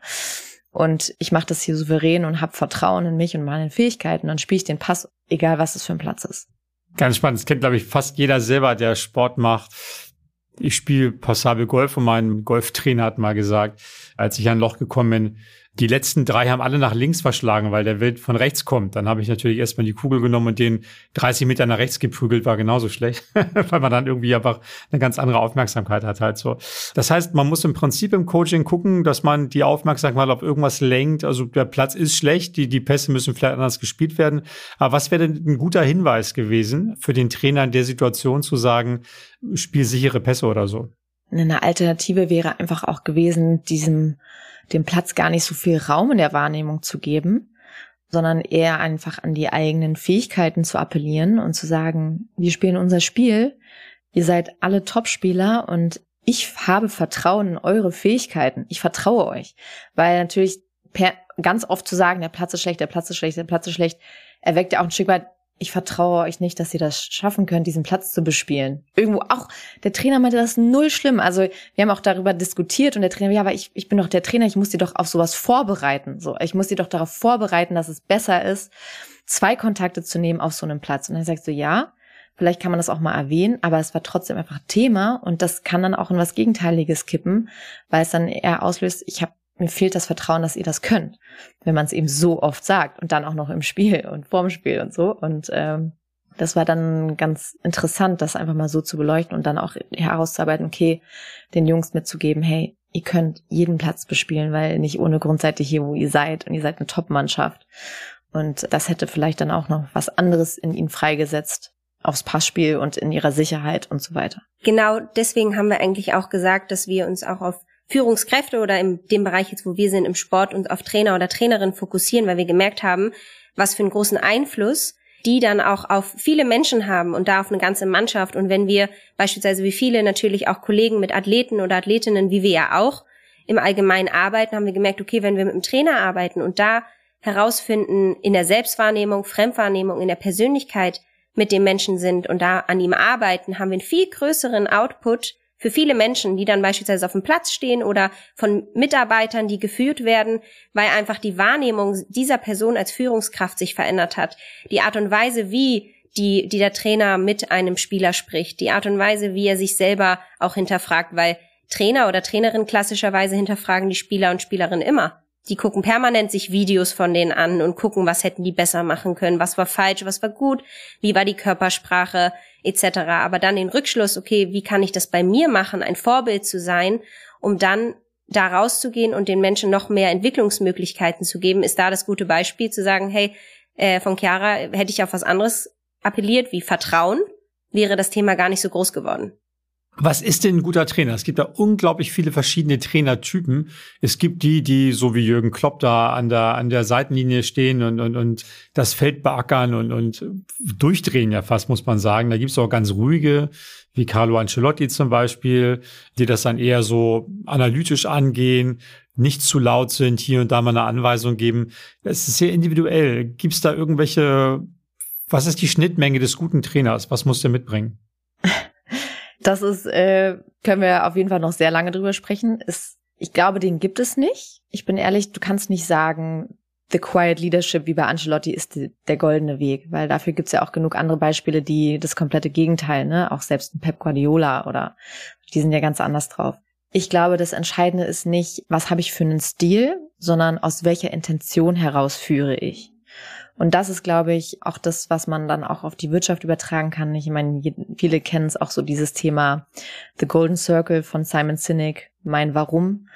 Und ich mache das hier souverän und habe Vertrauen in mich und meine Fähigkeiten. Dann spiele ich den Pass, egal was es für ein Platz ist. Ganz spannend. Das kennt, glaube ich, fast jeder selber, der Sport macht. Ich spiele passabel Golf und mein Golftrainer hat mal gesagt, als ich an ein Loch gekommen bin, die letzten drei haben alle nach links verschlagen, weil der Wind von rechts kommt. Dann habe ich natürlich erstmal die Kugel genommen und den 30 Meter nach rechts geprügelt, war genauso schlecht, weil man dann irgendwie einfach eine ganz andere Aufmerksamkeit hat halt so. Das heißt, man muss im Prinzip im Coaching gucken, dass man die Aufmerksamkeit auf irgendwas lenkt. Also der Platz ist schlecht, die, die Pässe müssen vielleicht anders gespielt werden. Aber was wäre denn ein guter Hinweis gewesen für den Trainer in der Situation zu sagen, spiel sichere Pässe oder so? Eine Alternative wäre einfach auch gewesen, diesem dem Platz gar nicht so viel Raum in der Wahrnehmung zu geben, sondern eher einfach an die eigenen Fähigkeiten zu appellieren und zu sagen, wir spielen unser Spiel, ihr seid alle Topspieler und ich habe Vertrauen in eure Fähigkeiten. Ich vertraue euch. Weil natürlich per, ganz oft zu sagen, der Platz ist schlecht, der Platz ist schlecht, der Platz ist schlecht, erweckt ja auch ein Stück weit ich vertraue euch nicht, dass ihr das schaffen könnt, diesen Platz zu bespielen. Irgendwo auch, der Trainer meinte, das ist null schlimm. Also wir haben auch darüber diskutiert und der Trainer, ja, aber ich, ich bin doch der Trainer, ich muss dir doch auf sowas vorbereiten. So, ich muss dir doch darauf vorbereiten, dass es besser ist, zwei Kontakte zu nehmen auf so einem Platz. Und dann sagt so, ja, vielleicht kann man das auch mal erwähnen, aber es war trotzdem einfach Thema und das kann dann auch in was Gegenteiliges kippen, weil es dann eher auslöst, ich habe mir fehlt das Vertrauen, dass ihr das könnt, wenn man es eben so oft sagt und dann auch noch im Spiel und vorm Spiel und so. Und ähm, das war dann ganz interessant, das einfach mal so zu beleuchten und dann auch herauszuarbeiten, okay, den Jungs mitzugeben, hey, ihr könnt jeden Platz bespielen, weil nicht ohne Grund seid ihr hier, wo ihr seid und ihr seid eine Top-Mannschaft. Und das hätte vielleicht dann auch noch was anderes in ihnen freigesetzt, aufs Passspiel und in ihrer Sicherheit und so weiter. Genau deswegen haben wir eigentlich auch gesagt, dass wir uns auch auf Führungskräfte oder in dem Bereich jetzt, wo wir sind, im Sport uns auf Trainer oder Trainerin fokussieren, weil wir gemerkt haben, was für einen großen Einfluss die dann auch auf viele Menschen haben und da auf eine ganze Mannschaft. Und wenn wir beispielsweise wie viele natürlich auch Kollegen mit Athleten oder Athletinnen, wie wir ja auch, im Allgemeinen arbeiten, haben wir gemerkt, okay, wenn wir mit einem Trainer arbeiten und da herausfinden in der Selbstwahrnehmung, Fremdwahrnehmung, in der Persönlichkeit mit dem Menschen sind und da an ihm arbeiten, haben wir einen viel größeren Output für viele Menschen, die dann beispielsweise auf dem Platz stehen oder von Mitarbeitern, die geführt werden, weil einfach die Wahrnehmung dieser Person als Führungskraft sich verändert hat. Die Art und Weise, wie die, die der Trainer mit einem Spieler spricht, die Art und Weise, wie er sich selber auch hinterfragt, weil Trainer oder Trainerin klassischerweise hinterfragen die Spieler und Spielerinnen immer. Die gucken permanent sich Videos von denen an und gucken, was hätten die besser machen können, was war falsch, was war gut, wie war die Körpersprache etc. Aber dann den Rückschluss, okay, wie kann ich das bei mir machen, ein Vorbild zu sein, um dann da rauszugehen und den Menschen noch mehr Entwicklungsmöglichkeiten zu geben, ist da das gute Beispiel zu sagen, hey, äh, von Chiara hätte ich auf was anderes appelliert, wie Vertrauen, wäre das Thema gar nicht so groß geworden. Was ist denn ein guter Trainer? Es gibt da unglaublich viele verschiedene Trainertypen. Es gibt die, die so wie Jürgen Klopp da an der, an der Seitenlinie stehen und, und, und das Feld beackern und, und durchdrehen ja fast, muss man sagen. Da gibt es auch ganz ruhige, wie Carlo Ancelotti zum Beispiel, die das dann eher so analytisch angehen, nicht zu laut sind, hier und da mal eine Anweisung geben. Es ist sehr individuell. Gibt es da irgendwelche, was ist die Schnittmenge des guten Trainers? Was muss der mitbringen? Das ist, äh, können wir auf jeden Fall noch sehr lange drüber sprechen. Ist, ich glaube, den gibt es nicht. Ich bin ehrlich, du kannst nicht sagen, The Quiet Leadership wie bei Ancelotti ist die, der goldene Weg, weil dafür gibt's ja auch genug andere Beispiele, die das komplette Gegenteil, ne, auch selbst ein Pep Guardiola oder die sind ja ganz anders drauf. Ich glaube, das Entscheidende ist nicht, was habe ich für einen Stil, sondern aus welcher Intention heraus führe ich. Und das ist, glaube ich, auch das, was man dann auch auf die Wirtschaft übertragen kann. Ich meine, viele kennen es auch so dieses Thema The Golden Circle von Simon Sinek, mein Warum.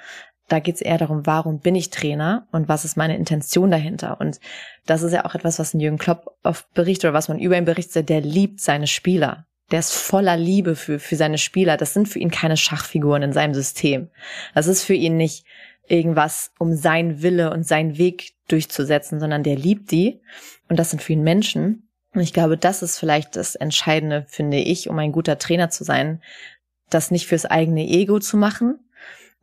Da geht es eher darum, warum bin ich Trainer und was ist meine Intention dahinter. Und das ist ja auch etwas, was ein Jürgen Klopp oft berichtet oder was man über ihn berichtet, der liebt seine Spieler. Der ist voller Liebe für, für seine Spieler. Das sind für ihn keine Schachfiguren in seinem System. Das ist für ihn nicht irgendwas, um sein Wille und seinen Weg durchzusetzen, sondern der liebt die. Und das sind für ihn Menschen. Und ich glaube, das ist vielleicht das Entscheidende, finde ich, um ein guter Trainer zu sein, das nicht fürs eigene Ego zu machen,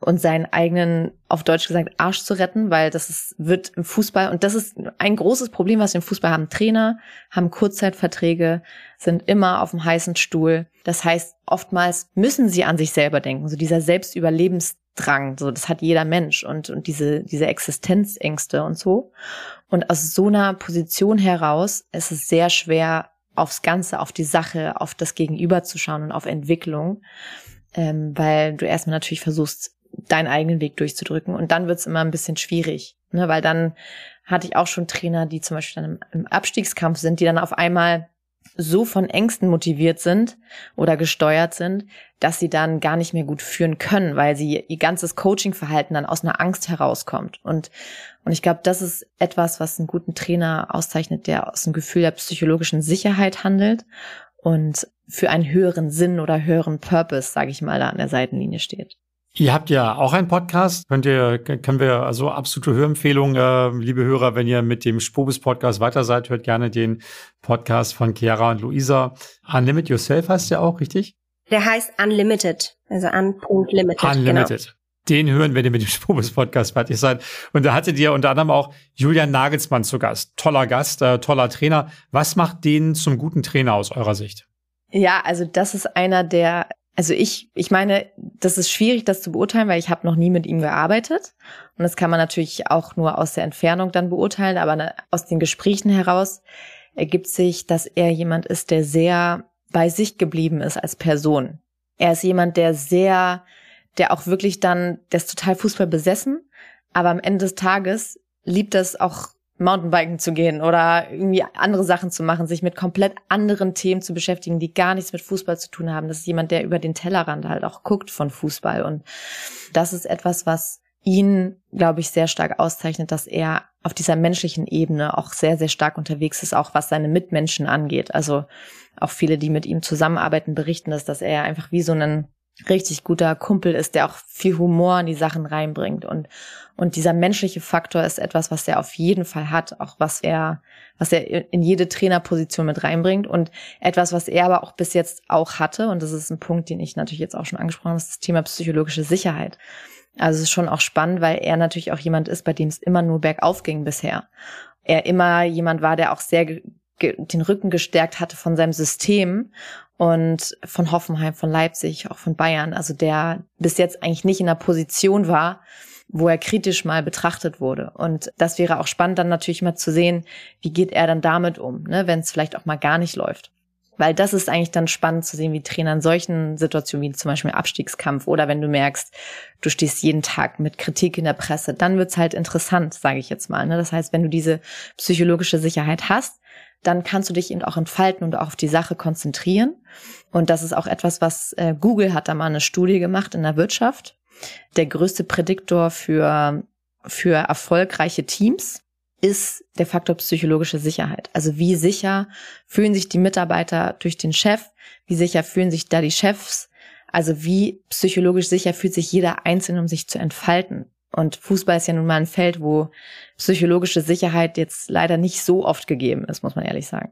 und seinen eigenen, auf Deutsch gesagt, Arsch zu retten, weil das ist, wird im Fußball, und das ist ein großes Problem, was wir im Fußball haben. Trainer haben Kurzzeitverträge, sind immer auf dem heißen Stuhl. Das heißt, oftmals müssen sie an sich selber denken. So dieser Selbstüberlebensdrang, so das hat jeder Mensch und, und diese, diese Existenzängste und so. Und aus so einer Position heraus ist es sehr schwer, aufs Ganze, auf die Sache, auf das Gegenüber zu schauen und auf Entwicklung. Ähm, weil du erstmal natürlich versuchst, deinen eigenen Weg durchzudrücken. Und dann wird's immer ein bisschen schwierig, ne? weil dann hatte ich auch schon Trainer, die zum Beispiel dann im Abstiegskampf sind, die dann auf einmal so von Ängsten motiviert sind oder gesteuert sind, dass sie dann gar nicht mehr gut führen können, weil sie ihr ganzes Coachingverhalten dann aus einer Angst herauskommt. Und, und ich glaube, das ist etwas, was einen guten Trainer auszeichnet, der aus einem Gefühl der psychologischen Sicherheit handelt und für einen höheren Sinn oder höheren Purpose, sage ich mal, da an der Seitenlinie steht. Ihr habt ja auch einen Podcast. Könnt ihr, können wir, also absolute Hörempfehlung, äh, liebe Hörer, wenn ihr mit dem Spobis Podcast weiter seid, hört gerne den Podcast von Chiara und Luisa. Unlimit Yourself heißt der auch, richtig? Der heißt Unlimited, also un.limited. Unlimited. Genau. Den hören, wenn ihr mit dem Spobis Podcast fertig seid. Und da hattet ihr unter anderem auch Julian Nagelsmann zu Gast. Toller Gast, äh, toller Trainer. Was macht den zum guten Trainer aus eurer Sicht? Ja, also das ist einer der also ich, ich meine, das ist schwierig, das zu beurteilen, weil ich habe noch nie mit ihm gearbeitet. Und das kann man natürlich auch nur aus der Entfernung dann beurteilen, aber aus den Gesprächen heraus ergibt sich, dass er jemand ist, der sehr bei sich geblieben ist als Person. Er ist jemand, der sehr, der auch wirklich dann, der ist total Fußball besessen, aber am Ende des Tages liebt es auch Mountainbiken zu gehen oder irgendwie andere Sachen zu machen, sich mit komplett anderen Themen zu beschäftigen, die gar nichts mit Fußball zu tun haben. Das ist jemand, der über den Tellerrand halt auch guckt von Fußball. Und das ist etwas, was ihn, glaube ich, sehr stark auszeichnet, dass er auf dieser menschlichen Ebene auch sehr, sehr stark unterwegs ist, auch was seine Mitmenschen angeht. Also auch viele, die mit ihm zusammenarbeiten, berichten, dass, dass er einfach wie so einen richtig guter Kumpel ist, der auch viel Humor in die Sachen reinbringt und und dieser menschliche Faktor ist etwas, was er auf jeden Fall hat, auch was er was er in jede Trainerposition mit reinbringt und etwas, was er aber auch bis jetzt auch hatte und das ist ein Punkt, den ich natürlich jetzt auch schon angesprochen habe, ist das Thema psychologische Sicherheit. Also es ist schon auch spannend, weil er natürlich auch jemand ist, bei dem es immer nur bergauf ging bisher. Er immer jemand war, der auch sehr den Rücken gestärkt hatte von seinem System und von Hoffenheim, von Leipzig, auch von Bayern, also der bis jetzt eigentlich nicht in einer Position war, wo er kritisch mal betrachtet wurde. Und das wäre auch spannend, dann natürlich mal zu sehen, wie geht er dann damit um, ne, wenn es vielleicht auch mal gar nicht läuft. Weil das ist eigentlich dann spannend zu sehen, wie Trainer in solchen Situationen wie zum Beispiel Abstiegskampf oder wenn du merkst, du stehst jeden Tag mit Kritik in der Presse, dann wird's halt interessant, sage ich jetzt mal. Ne? Das heißt, wenn du diese psychologische Sicherheit hast, dann kannst du dich eben auch entfalten und auch auf die Sache konzentrieren. Und das ist auch etwas, was äh, Google hat da mal eine Studie gemacht in der Wirtschaft. Der größte Prädiktor für, für erfolgreiche Teams ist der Faktor psychologische Sicherheit. Also wie sicher fühlen sich die Mitarbeiter durch den Chef? Wie sicher fühlen sich da die Chefs? Also wie psychologisch sicher fühlt sich jeder Einzelne, um sich zu entfalten? Und Fußball ist ja nun mal ein Feld, wo psychologische Sicherheit jetzt leider nicht so oft gegeben ist, muss man ehrlich sagen.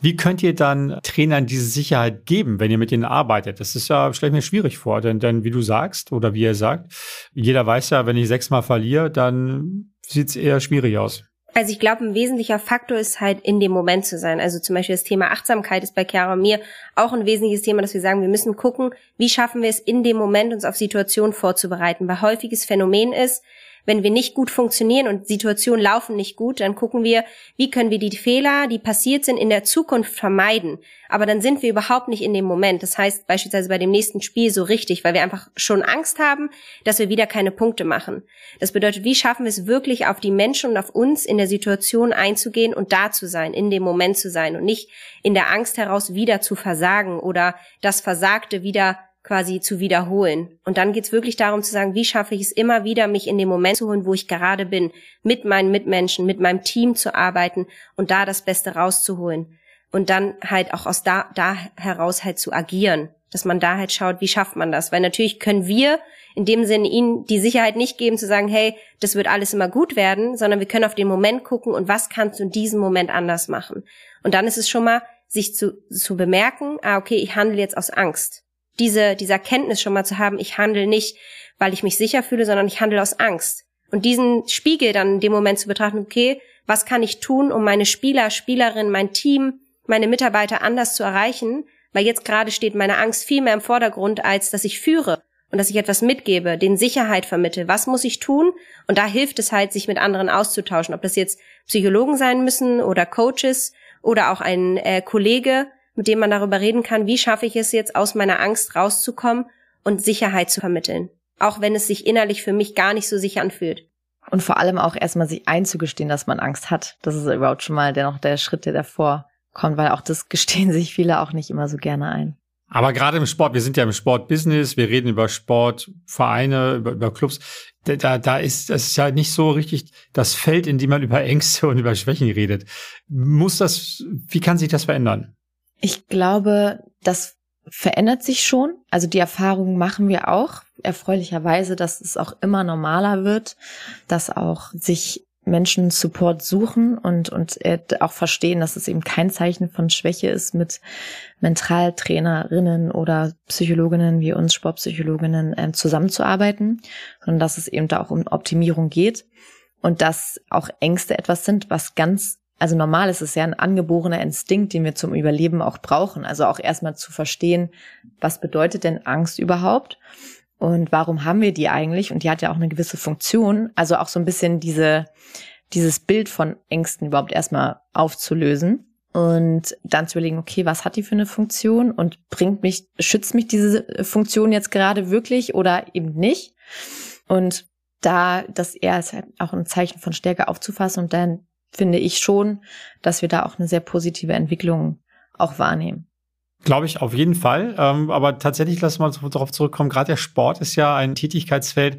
Wie könnt ihr dann Trainern diese Sicherheit geben, wenn ihr mit ihnen arbeitet? Das ist ja, stelle mir schwierig vor, denn, denn wie du sagst oder wie ihr sagt, jeder weiß ja, wenn ich sechsmal verliere, dann sieht es eher schwierig aus. Also ich glaube, ein wesentlicher Faktor ist halt in dem Moment zu sein. Also zum Beispiel das Thema Achtsamkeit ist bei Chiara und mir auch ein wesentliches Thema, dass wir sagen, wir müssen gucken, wie schaffen wir es in dem Moment, uns auf Situationen vorzubereiten. Weil häufiges Phänomen ist, wenn wir nicht gut funktionieren und Situationen laufen nicht gut, dann gucken wir, wie können wir die Fehler, die passiert sind, in der Zukunft vermeiden. Aber dann sind wir überhaupt nicht in dem Moment. Das heißt beispielsweise bei dem nächsten Spiel so richtig, weil wir einfach schon Angst haben, dass wir wieder keine Punkte machen. Das bedeutet, wie schaffen wir es wirklich auf die Menschen und auf uns in der Situation einzugehen und da zu sein, in dem Moment zu sein und nicht in der Angst heraus wieder zu versagen oder das Versagte wieder quasi zu wiederholen. Und dann geht's wirklich darum zu sagen, wie schaffe ich es immer wieder, mich in den Moment zu holen, wo ich gerade bin, mit meinen Mitmenschen, mit meinem Team zu arbeiten und da das Beste rauszuholen. Und dann halt auch aus da, da heraus halt zu agieren. Dass man da halt schaut, wie schafft man das? Weil natürlich können wir in dem Sinne ihnen die Sicherheit nicht geben, zu sagen, hey, das wird alles immer gut werden, sondern wir können auf den Moment gucken und was kannst du in diesem Moment anders machen. Und dann ist es schon mal, sich zu, zu bemerken, ah, okay, ich handle jetzt aus Angst diese, dieser Kenntnis schon mal zu haben, ich handle nicht, weil ich mich sicher fühle, sondern ich handle aus Angst. Und diesen Spiegel dann in dem Moment zu betrachten, okay, was kann ich tun, um meine Spieler, Spielerinnen, mein Team, meine Mitarbeiter anders zu erreichen? Weil jetzt gerade steht meine Angst viel mehr im Vordergrund, als dass ich führe und dass ich etwas mitgebe, den Sicherheit vermittle. Was muss ich tun? Und da hilft es halt, sich mit anderen auszutauschen. Ob das jetzt Psychologen sein müssen oder Coaches oder auch ein äh, Kollege, mit dem man darüber reden kann, wie schaffe ich es jetzt aus meiner Angst rauszukommen und Sicherheit zu vermitteln. Auch wenn es sich innerlich für mich gar nicht so sicher anfühlt. Und vor allem auch erstmal sich einzugestehen, dass man Angst hat. Das ist überhaupt schon mal der noch der Schritt, der davor kommt, weil auch das gestehen sich viele auch nicht immer so gerne ein. Aber gerade im Sport, wir sind ja im Sportbusiness, wir reden über Sportvereine, über, über Clubs. Da, da ist das ist ja nicht so richtig das Feld, in dem man über Ängste und über Schwächen redet. Muss das, wie kann sich das verändern? Ich glaube, das verändert sich schon. Also die Erfahrungen machen wir auch erfreulicherweise, dass es auch immer normaler wird, dass auch sich Menschen Support suchen und, und äh, auch verstehen, dass es eben kein Zeichen von Schwäche ist, mit Mentaltrainerinnen oder Psychologinnen wie uns, Sportpsychologinnen, äh, zusammenzuarbeiten, sondern dass es eben da auch um Optimierung geht und dass auch Ängste etwas sind, was ganz also normal ist es ja ein angeborener Instinkt, den wir zum Überleben auch brauchen. Also auch erstmal zu verstehen, was bedeutet denn Angst überhaupt? Und warum haben wir die eigentlich? Und die hat ja auch eine gewisse Funktion. Also auch so ein bisschen diese, dieses Bild von Ängsten überhaupt erstmal aufzulösen und dann zu überlegen, okay, was hat die für eine Funktion und bringt mich, schützt mich diese Funktion jetzt gerade wirklich oder eben nicht? Und da das eher als auch ein Zeichen von Stärke aufzufassen und dann finde ich schon, dass wir da auch eine sehr positive Entwicklung auch wahrnehmen. Glaube ich auf jeden Fall. Ähm, aber tatsächlich lassen wir uns darauf zurückkommen. Gerade der Sport ist ja ein Tätigkeitsfeld,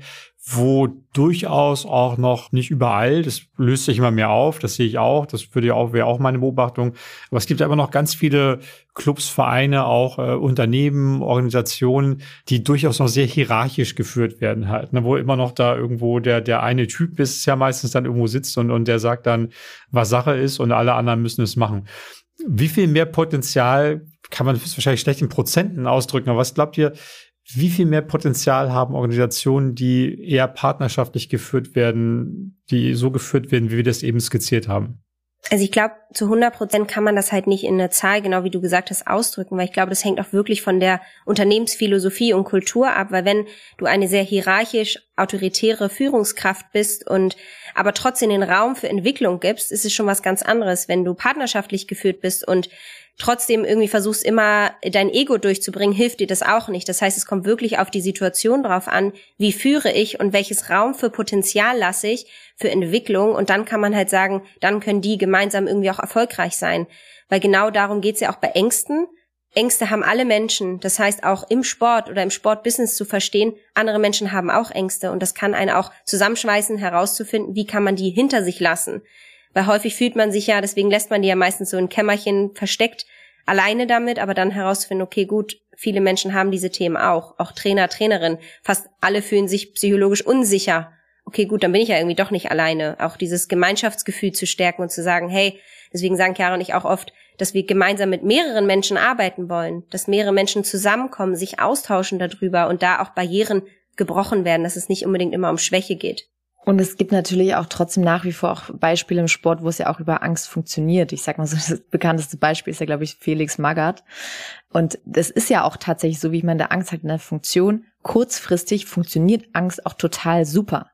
wo durchaus auch noch nicht überall, das löst sich immer mehr auf, das sehe ich auch, das würde ja auch, wäre auch meine Beobachtung. Aber es gibt aber noch ganz viele Clubs, Vereine, auch äh, Unternehmen, Organisationen, die durchaus noch sehr hierarchisch geführt werden halt, ne, wo immer noch da irgendwo der, der eine Typ ist, ja meistens dann irgendwo sitzt und, und der sagt dann, was Sache ist und alle anderen müssen es machen. Wie viel mehr Potenzial kann man wahrscheinlich schlecht in Prozenten ausdrücken, aber was glaubt ihr, wie viel mehr Potenzial haben Organisationen, die eher partnerschaftlich geführt werden, die so geführt werden, wie wir das eben skizziert haben? Also ich glaube, zu 100 Prozent kann man das halt nicht in einer Zahl, genau wie du gesagt hast, ausdrücken, weil ich glaube, das hängt auch wirklich von der Unternehmensphilosophie und Kultur ab, weil wenn du eine sehr hierarchisch autoritäre Führungskraft bist und aber trotzdem den Raum für Entwicklung gibst, ist es schon was ganz anderes. Wenn du partnerschaftlich geführt bist und trotzdem irgendwie versuchst immer dein Ego durchzubringen, hilft dir das auch nicht. Das heißt, es kommt wirklich auf die Situation drauf an, wie führe ich und welches Raum für Potenzial lasse ich für Entwicklung und dann kann man halt sagen, dann können die gemeinsam irgendwie auch erfolgreich sein. Weil genau darum geht's ja auch bei Ängsten. Ängste haben alle Menschen. Das heißt, auch im Sport oder im Sportbusiness zu verstehen, andere Menschen haben auch Ängste und das kann einen auch zusammenschweißen, herauszufinden, wie kann man die hinter sich lassen. Weil häufig fühlt man sich ja, deswegen lässt man die ja meistens so in Kämmerchen versteckt, alleine damit, aber dann herauszufinden, okay, gut, viele Menschen haben diese Themen auch, auch Trainer, Trainerin, fast alle fühlen sich psychologisch unsicher. Okay, gut, dann bin ich ja irgendwie doch nicht alleine. Auch dieses Gemeinschaftsgefühl zu stärken und zu sagen, hey, deswegen sagen Chiara und ich auch oft, dass wir gemeinsam mit mehreren Menschen arbeiten wollen, dass mehrere Menschen zusammenkommen, sich austauschen darüber und da auch Barrieren gebrochen werden, dass es nicht unbedingt immer um Schwäche geht. Und es gibt natürlich auch trotzdem nach wie vor auch Beispiele im Sport, wo es ja auch über Angst funktioniert. Ich sag mal so, das bekannteste Beispiel ist ja, glaube ich, Felix Magath. Und das ist ja auch tatsächlich so, wie man der Angst hat in der Funktion. Kurzfristig funktioniert Angst auch total super,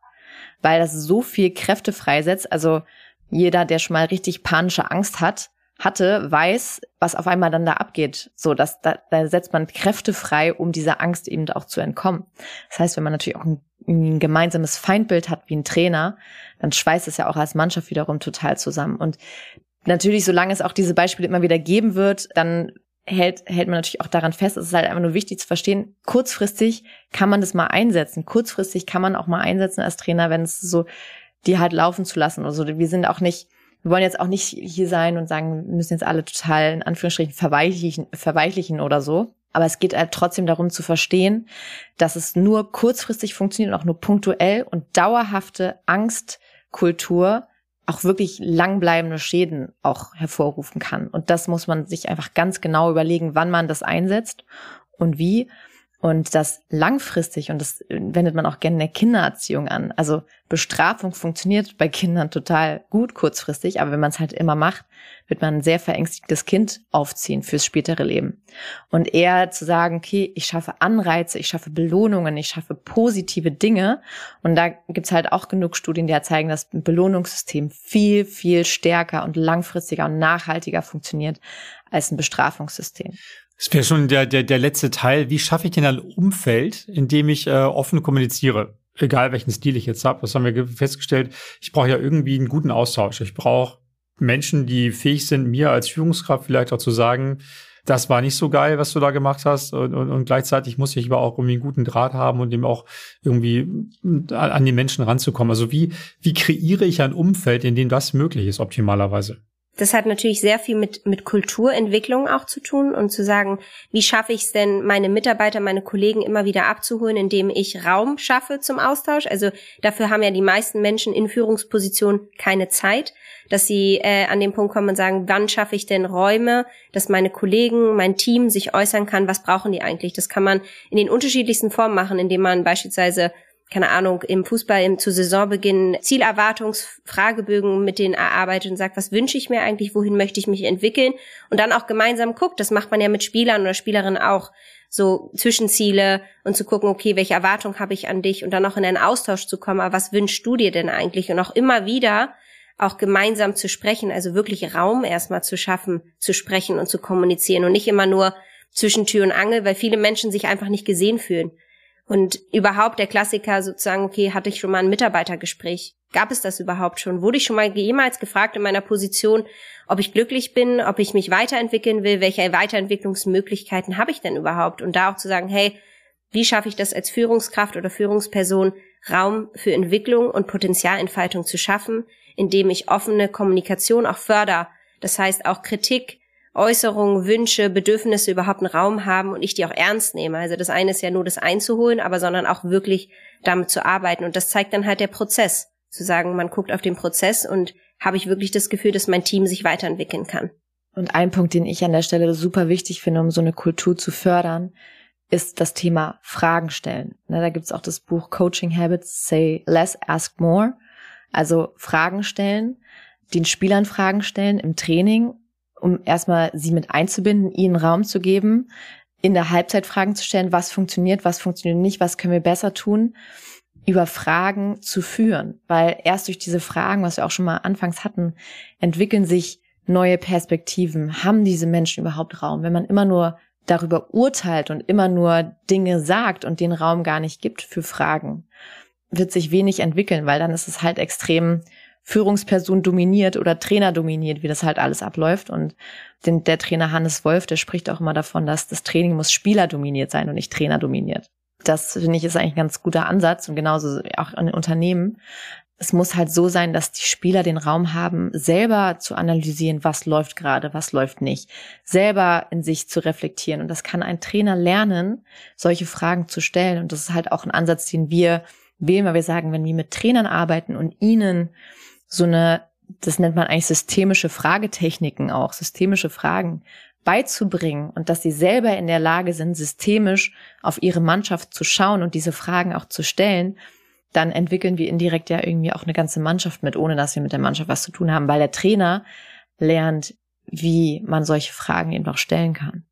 weil das so viel Kräfte freisetzt. Also jeder, der schon mal richtig panische Angst hat, hatte, weiß, was auf einmal dann da abgeht. So, dass da, da setzt man Kräfte frei, um dieser Angst eben auch zu entkommen. Das heißt, wenn man natürlich auch ein ein gemeinsames Feindbild hat wie ein Trainer, dann schweißt es ja auch als Mannschaft wiederum total zusammen. Und natürlich, solange es auch diese Beispiele immer wieder geben wird, dann hält, hält man natürlich auch daran fest, es ist halt einfach nur wichtig zu verstehen, kurzfristig kann man das mal einsetzen. Kurzfristig kann man auch mal einsetzen als Trainer, wenn es so, die halt laufen zu lassen oder so. Wir sind auch nicht, wir wollen jetzt auch nicht hier sein und sagen, wir müssen jetzt alle total in Anführungsstrichen verweichlichen, verweichlichen oder so. Aber es geht halt trotzdem darum zu verstehen, dass es nur kurzfristig funktioniert und auch nur punktuell und dauerhafte Angstkultur auch wirklich langbleibende Schäden auch hervorrufen kann. Und das muss man sich einfach ganz genau überlegen, wann man das einsetzt und wie. Und das langfristig, und das wendet man auch gerne in der Kindererziehung an. Also Bestrafung funktioniert bei Kindern total gut kurzfristig, aber wenn man es halt immer macht, wird man ein sehr verängstigtes Kind aufziehen fürs spätere Leben. Und eher zu sagen, okay, ich schaffe Anreize, ich schaffe Belohnungen, ich schaffe positive Dinge. Und da gibt's halt auch genug Studien, die ja zeigen, dass ein Belohnungssystem viel, viel stärker und langfristiger und nachhaltiger funktioniert als ein Bestrafungssystem. Das wäre schon der, der, der letzte Teil. Wie schaffe ich denn ein Umfeld, in dem ich äh, offen kommuniziere? Egal welchen Stil ich jetzt habe, das haben wir festgestellt. Ich brauche ja irgendwie einen guten Austausch. Ich brauche Menschen, die fähig sind, mir als Führungskraft vielleicht auch zu sagen, das war nicht so geil, was du da gemacht hast. Und, und, und gleichzeitig muss ich aber auch irgendwie einen guten Draht haben und dem auch irgendwie an die Menschen ranzukommen. Also wie, wie kreiere ich ein Umfeld, in dem das möglich ist, optimalerweise? Das hat natürlich sehr viel mit, mit Kulturentwicklung auch zu tun und zu sagen, wie schaffe ich es denn, meine Mitarbeiter, meine Kollegen immer wieder abzuholen, indem ich Raum schaffe zum Austausch. Also dafür haben ja die meisten Menschen in Führungspositionen keine Zeit, dass sie äh, an den Punkt kommen und sagen, wann schaffe ich denn Räume, dass meine Kollegen, mein Team sich äußern kann, was brauchen die eigentlich. Das kann man in den unterschiedlichsten Formen machen, indem man beispielsweise keine Ahnung, im Fußball im, zu Saisonbeginn Zielerwartungsfragebögen mit denen erarbeitet und sagt, was wünsche ich mir eigentlich, wohin möchte ich mich entwickeln? Und dann auch gemeinsam guckt, das macht man ja mit Spielern oder Spielerinnen auch, so Zwischenziele und zu gucken, okay, welche Erwartung habe ich an dich? Und dann auch in einen Austausch zu kommen, aber was wünschst du dir denn eigentlich? Und auch immer wieder auch gemeinsam zu sprechen, also wirklich Raum erstmal zu schaffen, zu sprechen und zu kommunizieren und nicht immer nur zwischen Tür und Angel, weil viele Menschen sich einfach nicht gesehen fühlen. Und überhaupt der Klassiker sozusagen, okay, hatte ich schon mal ein Mitarbeitergespräch? Gab es das überhaupt schon? Wurde ich schon mal jemals gefragt in meiner Position, ob ich glücklich bin, ob ich mich weiterentwickeln will, welche Weiterentwicklungsmöglichkeiten habe ich denn überhaupt? Und da auch zu sagen, hey, wie schaffe ich das als Führungskraft oder Führungsperson, Raum für Entwicklung und Potenzialentfaltung zu schaffen, indem ich offene Kommunikation auch förder. Das heißt auch Kritik, Äußerungen, Wünsche, Bedürfnisse überhaupt einen Raum haben und ich die auch ernst nehme. Also das eine ist ja nur das einzuholen, aber sondern auch wirklich damit zu arbeiten. Und das zeigt dann halt der Prozess. Zu sagen, man guckt auf den Prozess und habe ich wirklich das Gefühl, dass mein Team sich weiterentwickeln kann. Und ein Punkt, den ich an der Stelle super wichtig finde, um so eine Kultur zu fördern, ist das Thema Fragen stellen. Ne, da gibt's auch das Buch Coaching Habits, Say Less, Ask More. Also Fragen stellen, den Spielern Fragen stellen im Training um erstmal sie mit einzubinden, ihnen Raum zu geben, in der Halbzeit Fragen zu stellen, was funktioniert, was funktioniert nicht, was können wir besser tun, über Fragen zu führen. Weil erst durch diese Fragen, was wir auch schon mal anfangs hatten, entwickeln sich neue Perspektiven. Haben diese Menschen überhaupt Raum? Wenn man immer nur darüber urteilt und immer nur Dinge sagt und den Raum gar nicht gibt für Fragen, wird sich wenig entwickeln, weil dann ist es halt extrem Führungsperson dominiert oder Trainer dominiert, wie das halt alles abläuft. Und den, der Trainer Hannes Wolf, der spricht auch immer davon, dass das Training muss Spieler dominiert sein und nicht Trainer dominiert. Das finde ich ist eigentlich ein ganz guter Ansatz und genauso auch in Unternehmen. Es muss halt so sein, dass die Spieler den Raum haben, selber zu analysieren, was läuft gerade, was läuft nicht, selber in sich zu reflektieren. Und das kann ein Trainer lernen, solche Fragen zu stellen. Und das ist halt auch ein Ansatz, den wir wählen, weil wir sagen, wenn wir mit Trainern arbeiten und ihnen so eine, das nennt man eigentlich systemische Fragetechniken auch, systemische Fragen beizubringen und dass sie selber in der Lage sind, systemisch auf ihre Mannschaft zu schauen und diese Fragen auch zu stellen, dann entwickeln wir indirekt ja irgendwie auch eine ganze Mannschaft mit, ohne dass wir mit der Mannschaft was zu tun haben, weil der Trainer lernt, wie man solche Fragen eben auch stellen kann.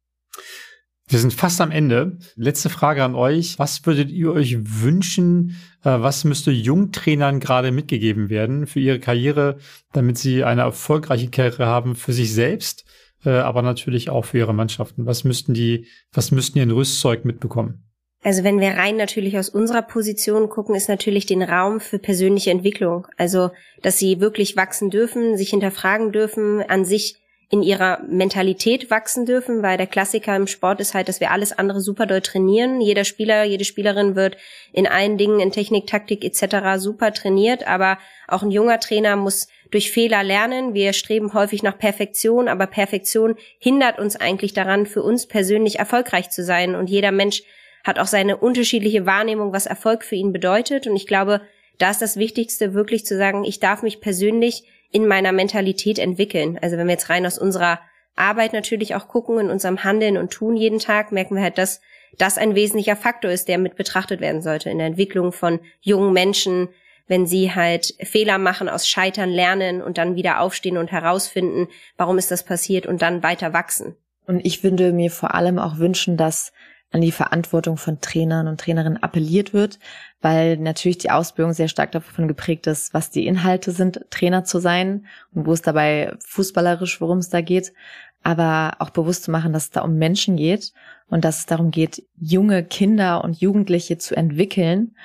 Wir sind fast am Ende. Letzte Frage an euch. Was würdet ihr euch wünschen? Äh, was müsste Jungtrainern gerade mitgegeben werden für ihre Karriere, damit sie eine erfolgreiche Karriere haben für sich selbst, äh, aber natürlich auch für ihre Mannschaften? Was müssten die, was müssten die in Rüstzeug mitbekommen? Also wenn wir rein natürlich aus unserer Position gucken, ist natürlich den Raum für persönliche Entwicklung. Also, dass sie wirklich wachsen dürfen, sich hinterfragen dürfen, an sich in ihrer Mentalität wachsen dürfen, weil der Klassiker im Sport ist halt, dass wir alles andere super doll trainieren. Jeder Spieler, jede Spielerin wird in allen Dingen, in Technik, Taktik etc. super trainiert, aber auch ein junger Trainer muss durch Fehler lernen. Wir streben häufig nach Perfektion, aber Perfektion hindert uns eigentlich daran, für uns persönlich erfolgreich zu sein. Und jeder Mensch hat auch seine unterschiedliche Wahrnehmung, was Erfolg für ihn bedeutet. Und ich glaube, da ist das Wichtigste wirklich zu sagen, ich darf mich persönlich in meiner Mentalität entwickeln. Also wenn wir jetzt rein aus unserer Arbeit natürlich auch gucken, in unserem Handeln und Tun jeden Tag, merken wir halt, dass das ein wesentlicher Faktor ist, der mit betrachtet werden sollte in der Entwicklung von jungen Menschen, wenn sie halt Fehler machen, aus Scheitern lernen und dann wieder aufstehen und herausfinden, warum ist das passiert und dann weiter wachsen. Und ich würde mir vor allem auch wünschen, dass an die Verantwortung von Trainern und Trainerinnen appelliert wird, weil natürlich die Ausbildung sehr stark davon geprägt ist, was die Inhalte sind, Trainer zu sein und wo es dabei fußballerisch, worum es da geht, aber auch bewusst zu machen, dass es da um Menschen geht und dass es darum geht, junge Kinder und Jugendliche zu entwickeln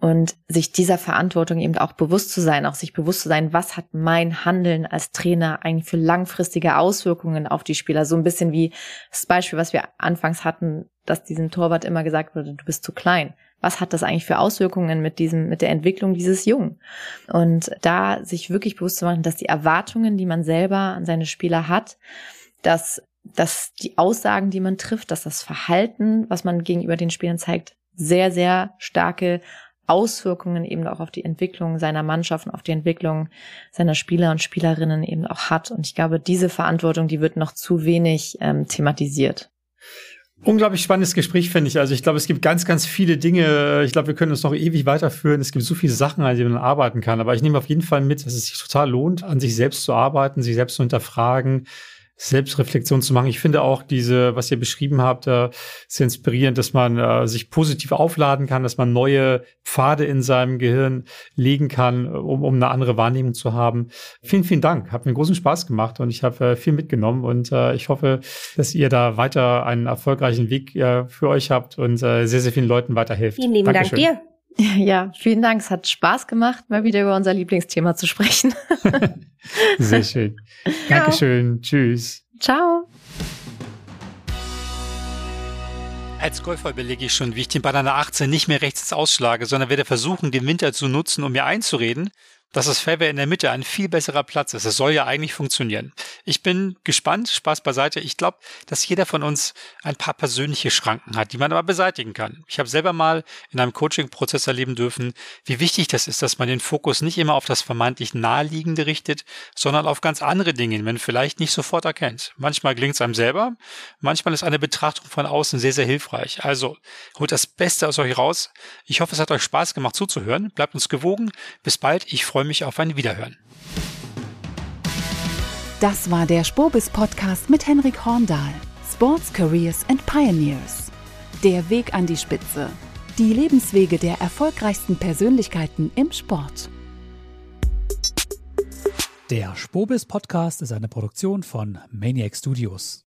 und sich dieser Verantwortung eben auch bewusst zu sein, auch sich bewusst zu sein, was hat mein Handeln als Trainer eigentlich für langfristige Auswirkungen auf die Spieler. So ein bisschen wie das Beispiel, was wir anfangs hatten, dass diesem Torwart immer gesagt wurde, du bist zu klein. Was hat das eigentlich für Auswirkungen mit diesem, mit der Entwicklung dieses Jungen? Und da sich wirklich bewusst zu machen, dass die Erwartungen, die man selber an seine Spieler hat, dass, dass die Aussagen, die man trifft, dass das Verhalten, was man gegenüber den Spielern zeigt, sehr, sehr starke Auswirkungen eben auch auf die Entwicklung seiner Mannschaft und auf die Entwicklung seiner Spieler und Spielerinnen eben auch hat. Und ich glaube, diese Verantwortung, die wird noch zu wenig ähm, thematisiert. Unglaublich spannendes Gespräch, finde ich. Also ich glaube, es gibt ganz, ganz viele Dinge. Ich glaube, wir können uns noch ewig weiterführen. Es gibt so viele Sachen, an denen man arbeiten kann. Aber ich nehme auf jeden Fall mit, dass es sich total lohnt, an sich selbst zu arbeiten, sich selbst zu hinterfragen, Selbstreflexion zu machen. Ich finde auch diese, was ihr beschrieben habt, äh, sehr inspirierend, dass man äh, sich positiv aufladen kann, dass man neue Pfade in seinem Gehirn legen kann, um, um eine andere Wahrnehmung zu haben. Vielen, vielen Dank. Hat mir großen Spaß gemacht und ich habe äh, viel mitgenommen und äh, ich hoffe, dass ihr da weiter einen erfolgreichen Weg äh, für euch habt und äh, sehr, sehr vielen Leuten weiterhelft. Vielen lieben Dankeschön. Dank dir. Ja, vielen Dank. Es hat Spaß gemacht, mal wieder über unser Lieblingsthema zu sprechen. Sehr schön. Dankeschön. Tschüss. Ciao. Als Golfer überlege ich schon, wie ich den Ball an der 18 nicht mehr rechts ausschlage, sondern werde versuchen, den Winter zu nutzen, um mir einzureden, dass das Fairway in der Mitte ein viel besserer Platz ist. Es soll ja eigentlich funktionieren. Ich bin gespannt, Spaß beiseite. Ich glaube, dass jeder von uns ein paar persönliche Schranken hat, die man aber beseitigen kann. Ich habe selber mal in einem Coaching-Prozess erleben dürfen, wie wichtig das ist, dass man den Fokus nicht immer auf das vermeintlich Naheliegende richtet, sondern auf ganz andere Dinge, man vielleicht nicht sofort erkennt. Manchmal gelingt es einem selber, manchmal ist eine Betrachtung von außen sehr, sehr hilfreich. Also holt das Beste aus euch raus. Ich hoffe, es hat euch Spaß gemacht zuzuhören. Bleibt uns gewogen. Bis bald. Ich freue mich auf ein Wiederhören. Das war der Spobis Podcast mit Henrik Horndahl. Sports Careers and Pioneers. Der Weg an die Spitze. Die Lebenswege der erfolgreichsten Persönlichkeiten im Sport. Der Spobis Podcast ist eine Produktion von Maniac Studios.